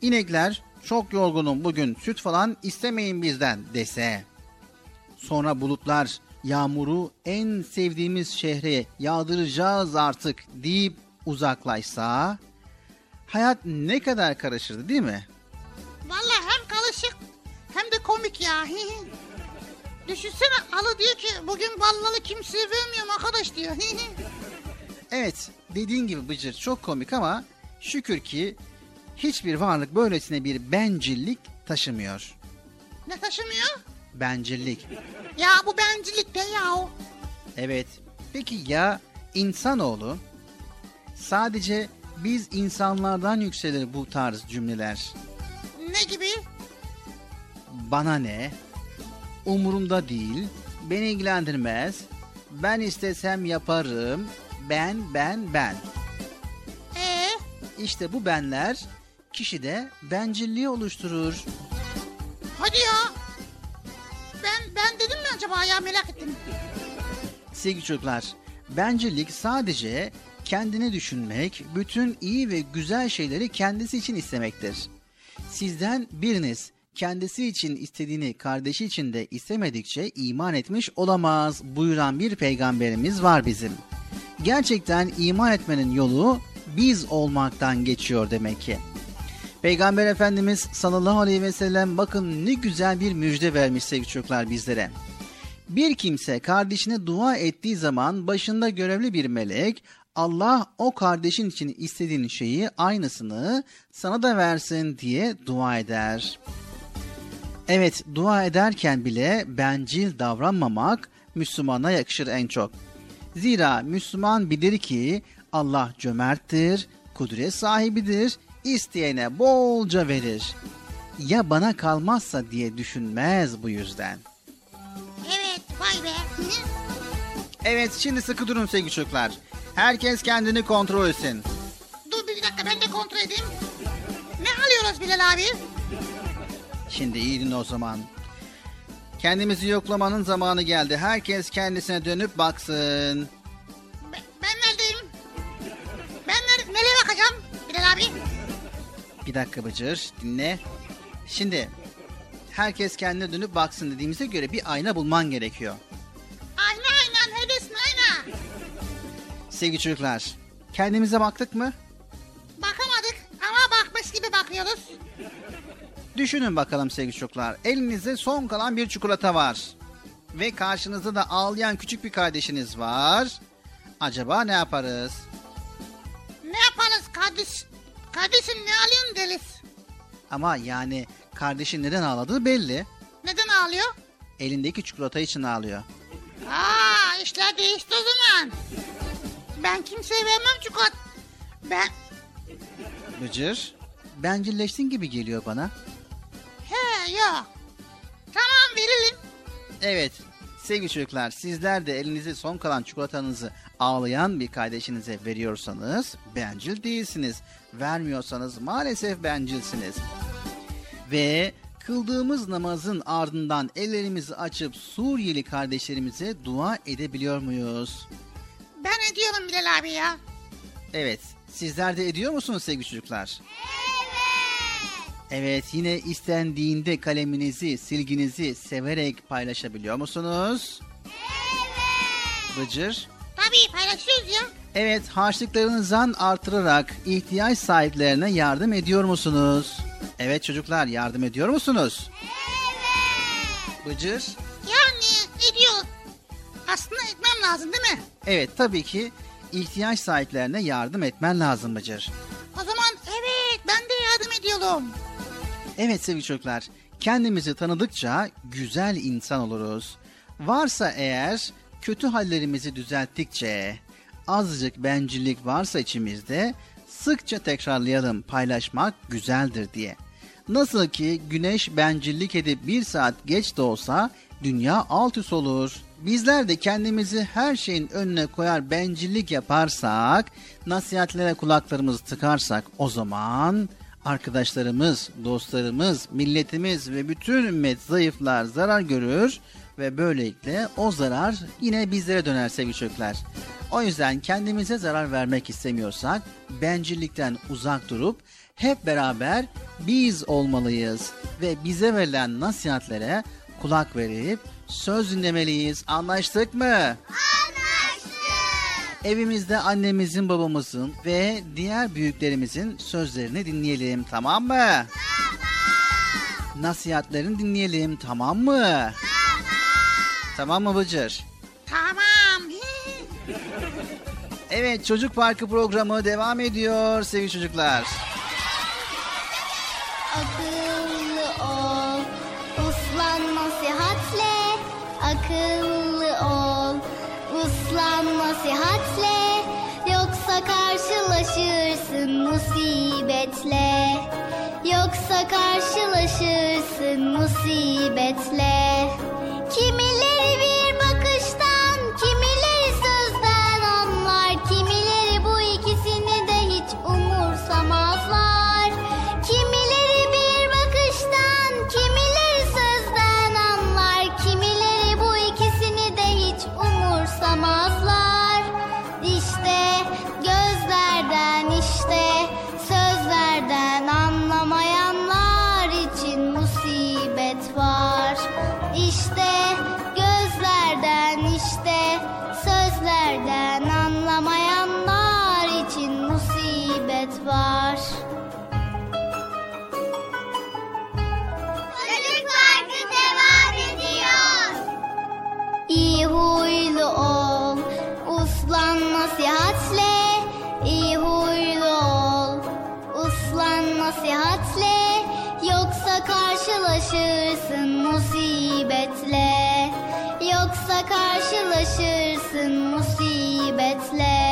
İnekler çok yorgunum bugün süt falan istemeyin bizden dese. Sonra bulutlar yağmuru en sevdiğimiz şehre yağdıracağız artık deyip uzaklaşsa hayat ne kadar karışırdı değil mi? Vallahi hem karışık hem de komik ya. Düşünsene alı diyor ki bugün ballalı kimseye vermiyorum arkadaş diyor. Evet dediğin gibi Bıcır çok komik ama şükür ki hiçbir varlık böylesine bir bencillik taşımıyor. ne taşımıyor? Bencillik. Ya bu bencillik de ya. Evet. Peki ya insanoğlu? Sadece biz insanlardan yükselir bu tarz cümleler. Ne gibi? Bana ne? Umurumda değil. Beni ilgilendirmez. Ben istesem yaparım. Ben, ben, ben. Ee, İşte bu benler kişide bencilliği oluşturur. hadi ya. Ben ben dedim mi acaba ya merak ettim. Sevgili çocuklar, bencillik sadece kendini düşünmek, bütün iyi ve güzel şeyleri kendisi için istemektir. Sizden biriniz kendisi için istediğini kardeşi için de istemedikçe iman etmiş olamaz buyuran bir peygamberimiz var bizim. Gerçekten iman etmenin yolu biz olmaktan geçiyor demek ki. Peygamber Efendimiz sallallahu aleyhi ve sellem bakın ne güzel bir müjde vermiş sevgili çocuklar bizlere. Bir kimse kardeşine dua ettiği zaman başında görevli bir melek Allah o kardeşin için istediğin şeyi aynısını sana da versin diye dua eder. Evet dua ederken bile bencil davranmamak Müslümana yakışır en çok. Zira Müslüman bilir ki Allah cömerttir, kudret sahibidir, isteyene bolca verir. Ya bana kalmazsa diye düşünmez bu yüzden. Evet vay be. Evet şimdi sıkı durun sevgili çocuklar. Herkes kendini kontrol etsin. Dur bir dakika ben de kontrol edeyim. Ne alıyoruz Bilal abi? Şimdi iyi dinle o zaman. Kendimizi yoklamanın zamanı geldi. Herkes kendisine dönüp baksın. Ben neredeyim? Ben ner- nereye bakacağım Bilal abi? Bir dakika Bıcır dinle. Şimdi herkes kendine dönüp baksın dediğimize göre bir ayna bulman gerekiyor. Ayna ayna neredesin ayna? Sevgili çocuklar kendimize baktık mı? Bakamadık ama bakmış gibi bakıyoruz. Düşünün bakalım sevgili çocuklar. Elinizde son kalan bir çikolata var. Ve karşınızda da ağlayan küçük bir kardeşiniz var. Acaba ne yaparız? Ne yaparız kardeş? Kardeşim ne alıyorsun deliz? Ama yani kardeşin neden ağladığı belli. Neden ağlıyor? Elindeki çikolata için ağlıyor. Aa işler değişti o zaman. Ben kimseye vermem çikolat. Ben Bıcır, bencilleştin gibi geliyor bana. he yok. Tamam verelim. Evet, sevgili çocuklar sizler de elinize son kalan çikolatanızı ağlayan bir kardeşinize veriyorsanız bencil değilsiniz. Vermiyorsanız maalesef bencilsiniz. Ve kıldığımız namazın ardından ellerimizi açıp Suriyeli kardeşlerimize dua edebiliyor muyuz? Ben ediyorum Bilal abi ya. Evet, sizler de ediyor musunuz sevgili çocuklar? Evet, yine istendiğinde kaleminizi, silginizi severek paylaşabiliyor musunuz? Evet. Bıcır. Tabii paylaşıyoruz ya. Evet, harçlıklarınızdan artırarak ihtiyaç sahiplerine yardım ediyor musunuz? Evet çocuklar, yardım ediyor musunuz? Evet. Bıcır. Yani ediyor. Aslında etmem lazım değil mi? Evet, tabii ki ihtiyaç sahiplerine yardım etmen lazım Bıcır. O zaman evet ben de yardım ediyorum. Evet sevgili çocuklar, kendimizi tanıdıkça güzel insan oluruz. Varsa eğer kötü hallerimizi düzelttikçe, azıcık bencillik varsa içimizde sıkça tekrarlayalım paylaşmak güzeldir diye. Nasıl ki güneş bencillik edip bir saat geç de olsa dünya alt üst olur. Bizler de kendimizi her şeyin önüne koyar bencillik yaparsak, nasihatlere kulaklarımızı tıkarsak o zaman arkadaşlarımız, dostlarımız, milletimiz ve bütün ümmet zayıflar, zarar görür ve böylelikle o zarar yine bizlere döner sevgili çocuklar. O yüzden kendimize zarar vermek istemiyorsak bencillikten uzak durup hep beraber biz olmalıyız ve bize verilen nasihatlere kulak verip söz dinlemeliyiz. Anlaştık mı? Anlaştık. Evimizde annemizin, babamızın ve diğer büyüklerimizin sözlerini dinleyelim. Tamam mı? Tamam. Nasihatlerini dinleyelim. Tamam mı? Tamam. Tamam mı Bıcır? Tamam. Evet Çocuk Parkı programı devam ediyor sevgili çocuklar. Akıllı ol, uslan nasihatle. Akıllı ol, uslan nasihatle. Yoksa karşılaşırsın musibetle. Yoksa karşılaşırsın musibetle. Kimileri karşılaşırsın musibetle. Yoksa karşılaşırsın musibetle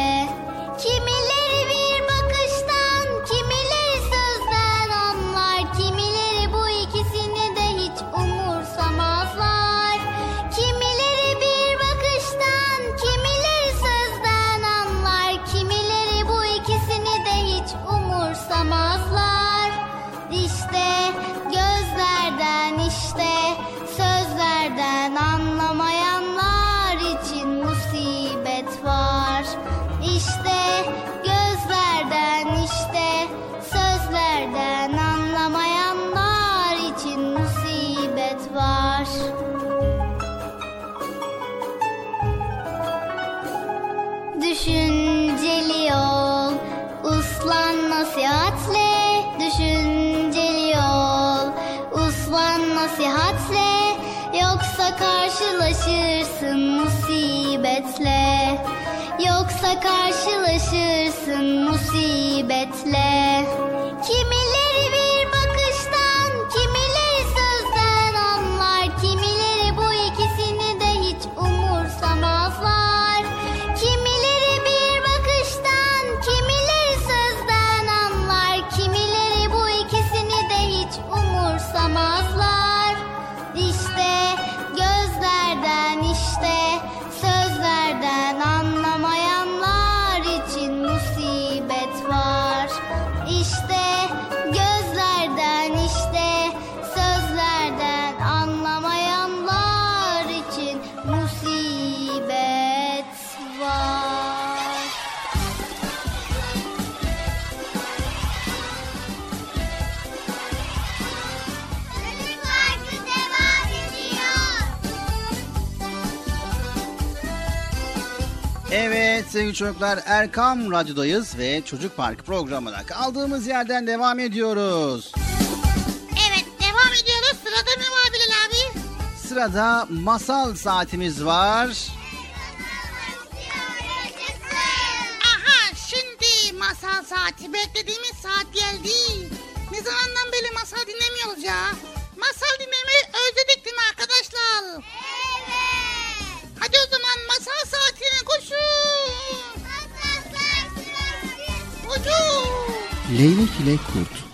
sevgili çocuklar Erkam Radyo'dayız ve Çocuk Park programına kaldığımız yerden devam ediyoruz. Evet devam ediyoruz. Sırada ne var Bilal abi? Sırada masal saatimiz var. İle Kurt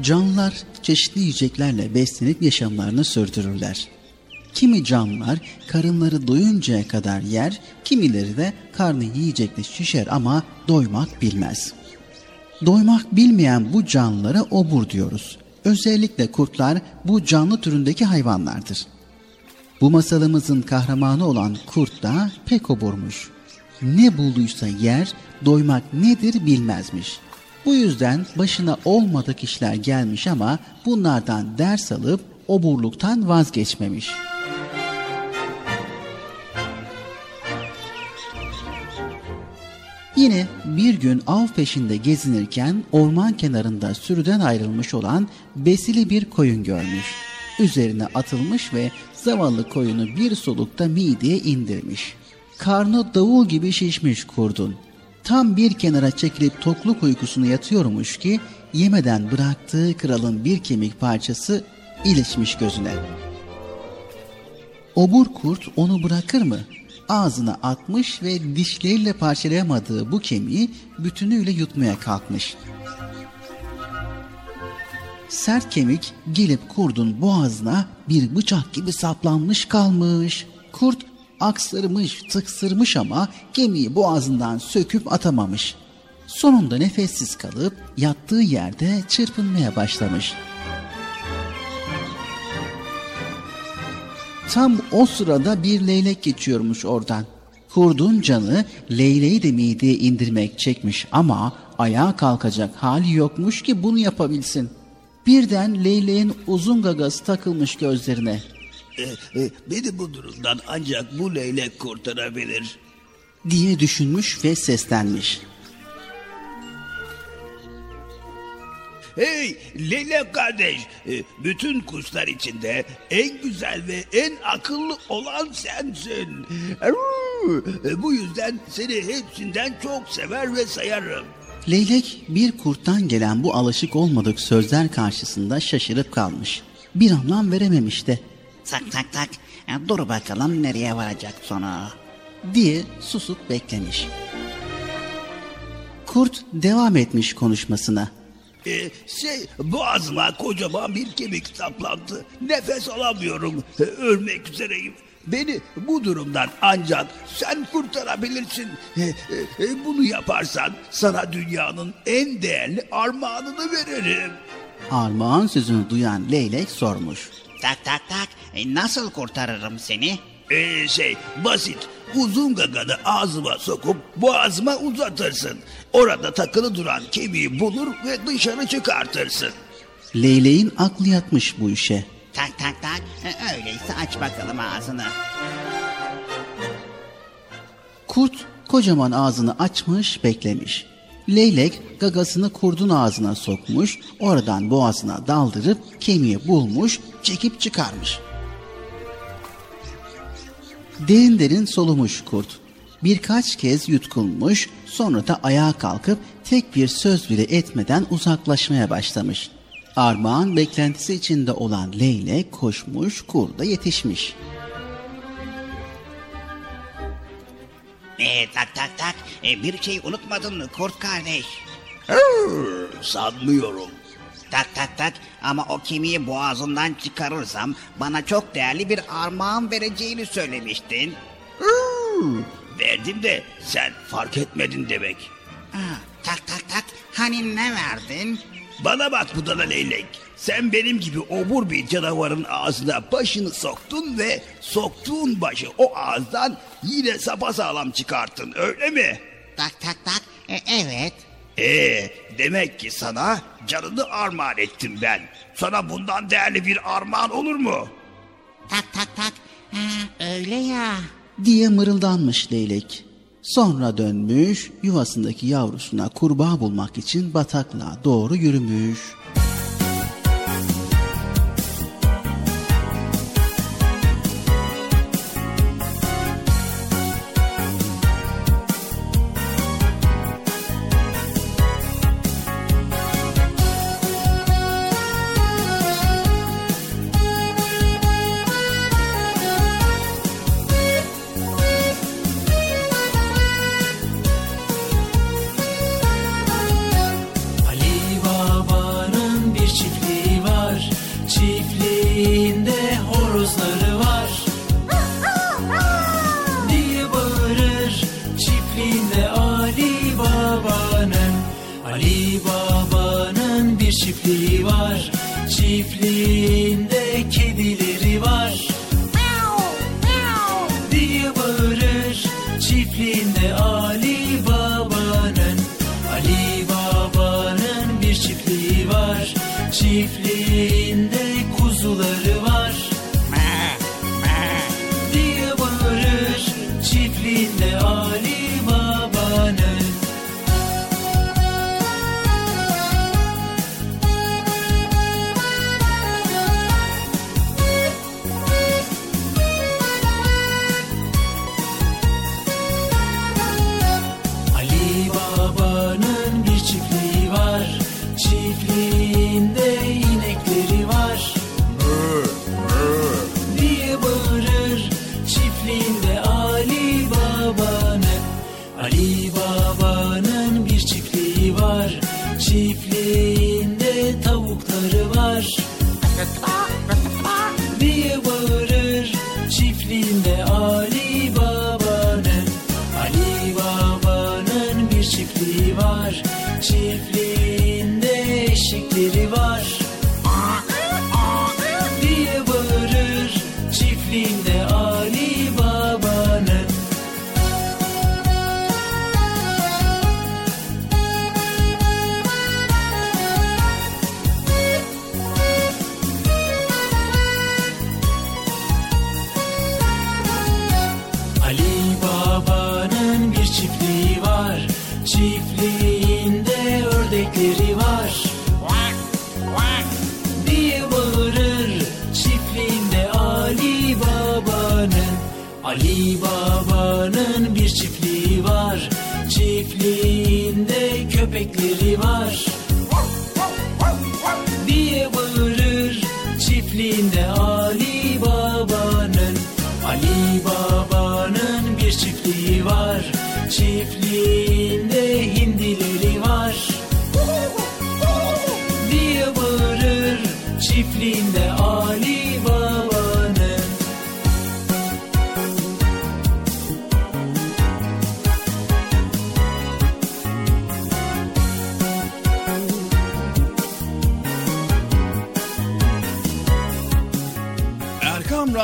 Canlılar çeşitli yiyeceklerle beslenip yaşamlarını sürdürürler. Kimi canlılar karınları doyuncaya kadar yer, kimileri de karnı yiyecekle şişer ama doymak bilmez. Doymak bilmeyen bu canlılara obur diyoruz. Özellikle kurtlar bu canlı türündeki hayvanlardır. Bu masalımızın kahramanı olan kurt da pek oburmuş. Ne bulduysa yer, doymak nedir bilmezmiş. Bu yüzden başına olmadık işler gelmiş ama bunlardan ders alıp oburluktan vazgeçmemiş. Yine bir gün av peşinde gezinirken orman kenarında sürüden ayrılmış olan besili bir koyun görmüş. Üzerine atılmış ve zavallı koyunu bir solukta mideye indirmiş. Karnı davul gibi şişmiş kurdun. Tam bir kenara çekilip tokluk uykusunu yatıyormuş ki yemeden bıraktığı kralın bir kemik parçası ilişmiş gözüne. Obur kurt onu bırakır mı? Ağzına atmış ve dişleriyle parçalayamadığı bu kemiği bütünüyle yutmaya kalkmış. Sert kemik gelip kurdun boğazına bir bıçak gibi saplanmış kalmış. Kurt aksırmış, tıksırmış ama gemiyi boğazından söküp atamamış. Sonunda nefessiz kalıp yattığı yerde çırpınmaya başlamış. Tam o sırada bir leylek geçiyormuş oradan. Kurdun canı leyleği de mideye indirmek çekmiş ama ayağa kalkacak hali yokmuş ki bunu yapabilsin. Birden leyleğin uzun gagası takılmış gözlerine. E, beni bu durumdan ancak bu leylek kurtarabilir. diye düşünmüş ve seslenmiş. Hey leylek kardeş, e, bütün kuşlar içinde en güzel ve en akıllı olan sensin. E, Bu yüzden seni hepsinden çok sever ve sayarım. Leylek bir kurttan gelen bu alışık olmadık sözler karşısında şaşırıp kalmış. Bir anlam verememiş de. Tak tak tak. Dur bakalım nereye varacak sonu. diye susup beklemiş. Kurt devam etmiş konuşmasına. Ee, şey boğazıma kocaman bir kemik saplandı. Nefes alamıyorum. Ee, Ölmek üzereyim. Beni bu durumdan ancak sen kurtarabilirsin. Ee, e, e, Bunu yaparsan sana dünyanın en değerli armağanını veririm. Armağan sözünü duyan leylek sormuş. Tak tak tak. E, Nasıl kurtarırım seni? Ee, şey basit. Uzun gaganı ağzıma sokup boğazıma uzatırsın. Orada takılı duran kemiği bulur ve dışarı çıkartırsın. Leyleğin aklı yatmış bu işe. Tak tak tak. E, Öyleyse aç bakalım ağzını. Kurt kocaman ağzını açmış beklemiş. Leylek gagasını kurdun ağzına sokmuş, oradan boğazına daldırıp kemiği bulmuş, çekip çıkarmış. Derin derin solumuş kurt. Birkaç kez yutkunmuş, sonra da ayağa kalkıp tek bir söz bile etmeden uzaklaşmaya başlamış. Armağan beklentisi içinde olan leylek koşmuş, kurda yetişmiş. Tak tak. E, bir şey unutmadın mı kurt kardeş? sanmıyorum. Tak tak tak ama o kemiği boğazından çıkarırsam bana çok değerli bir armağan vereceğini söylemiştin. Verdim de sen fark etmedin demek. Ha, tak tak tak hani ne verdin? Bana bak budala leylek. Sen benim gibi obur bir canavarın ağzına başını soktun ve soktuğun başı o ağızdan yine sapasağlam çıkarttın öyle mi? Tak tak tak e, evet. Ee, demek ki sana canını armağan ettim ben. Sana bundan değerli bir armağan olur mu? Tak tak tak ha, öyle ya. diye mırıldanmış leylek. Sonra dönmüş, yuvasındaki yavrusuna kurbağa bulmak için bataklığa doğru yürümüş. Diye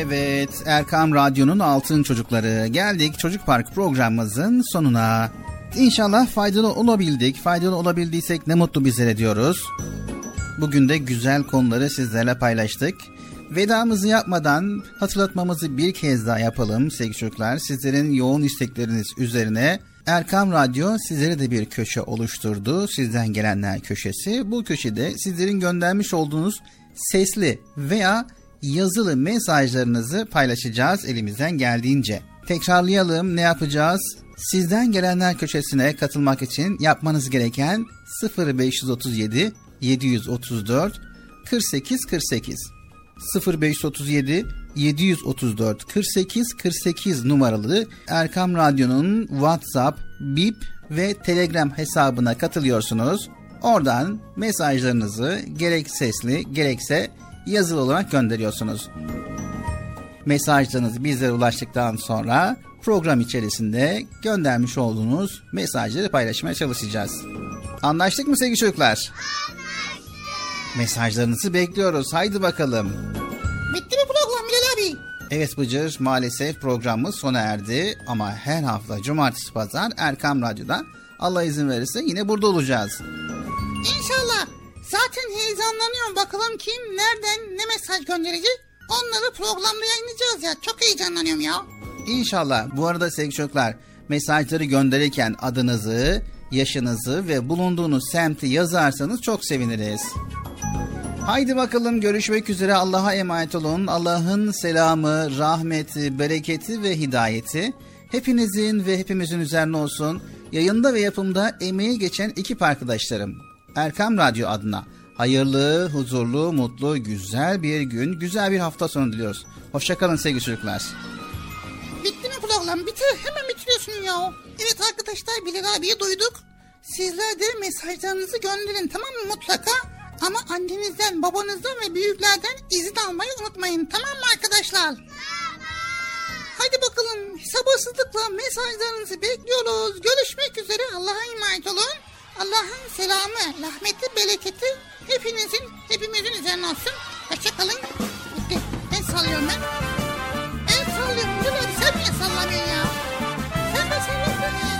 Evet, Erkam Radyo'nun Altın Çocukları. Geldik Çocuk Park programımızın sonuna. İnşallah faydalı olabildik. Faydalı olabildiysek ne mutlu bizlere diyoruz. Bugün de güzel konuları sizlerle paylaştık. Vedamızı yapmadan hatırlatmamızı bir kez daha yapalım sevgili çocuklar. Sizlerin yoğun istekleriniz üzerine Erkam Radyo sizlere de bir köşe oluşturdu. Sizden gelenler köşesi. Bu köşede sizlerin göndermiş olduğunuz sesli veya yazılı mesajlarınızı paylaşacağız elimizden geldiğince. Tekrarlayalım ne yapacağız? Sizden gelenler köşesine katılmak için yapmanız gereken 0537 734 48 48 0537 734 48 48 numaralı Erkam Radyo'nun WhatsApp, Bip ve Telegram hesabına katılıyorsunuz. Oradan mesajlarınızı gerek sesli gerekse yazılı olarak gönderiyorsunuz. Mesajlarınız bizlere ulaştıktan sonra program içerisinde göndermiş olduğunuz mesajları paylaşmaya çalışacağız. Anlaştık mı sevgili çocuklar? Mesajlarınızı bekliyoruz. Haydi bakalım. Bitti mi program Bilal abi? Evet Bıcır maalesef programımız sona erdi ama her hafta cumartesi pazar Erkam Radyo'da Allah izin verirse yine burada olacağız. İnşallah. Zaten heyecanlanıyorum. Bakalım kim, nereden, ne mesaj gönderecek? Onları programda yayınlayacağız ya. Çok heyecanlanıyorum ya. İnşallah. Bu arada sevgili çocuklar mesajları gönderirken adınızı, yaşınızı ve bulunduğunuz semti yazarsanız çok seviniriz. Haydi bakalım görüşmek üzere Allah'a emanet olun. Allah'ın selamı, rahmeti, bereketi ve hidayeti hepinizin ve hepimizin üzerine olsun. Yayında ve yapımda emeği geçen ekip arkadaşlarım. Erkam Radyo adına hayırlı, huzurlu, mutlu, güzel bir gün, güzel bir hafta sonu diliyoruz. Hoşçakalın sevgili çocuklar. Bitti mi program? Bitir. Hemen bitiriyorsun ya. Evet arkadaşlar Bilal abiyi duyduk. Sizler de mesajlarınızı gönderin tamam mı mutlaka? Ama annenizden, babanızdan ve büyüklerden izin almayı unutmayın. Tamam mı arkadaşlar? Hadi bakalım sabırsızlıkla mesajlarınızı bekliyoruz. Görüşmek üzere Allah'a emanet olun. Allah'ın selamı, rahmeti, bereketi hepinizin, hepimizin üzerine olsun. Hoşçakalın. Bitti. Ben sallıyorum ben. Ben sallıyorum. Dur sen niye sallamıyorsun ya? Sen de sallamıyorsun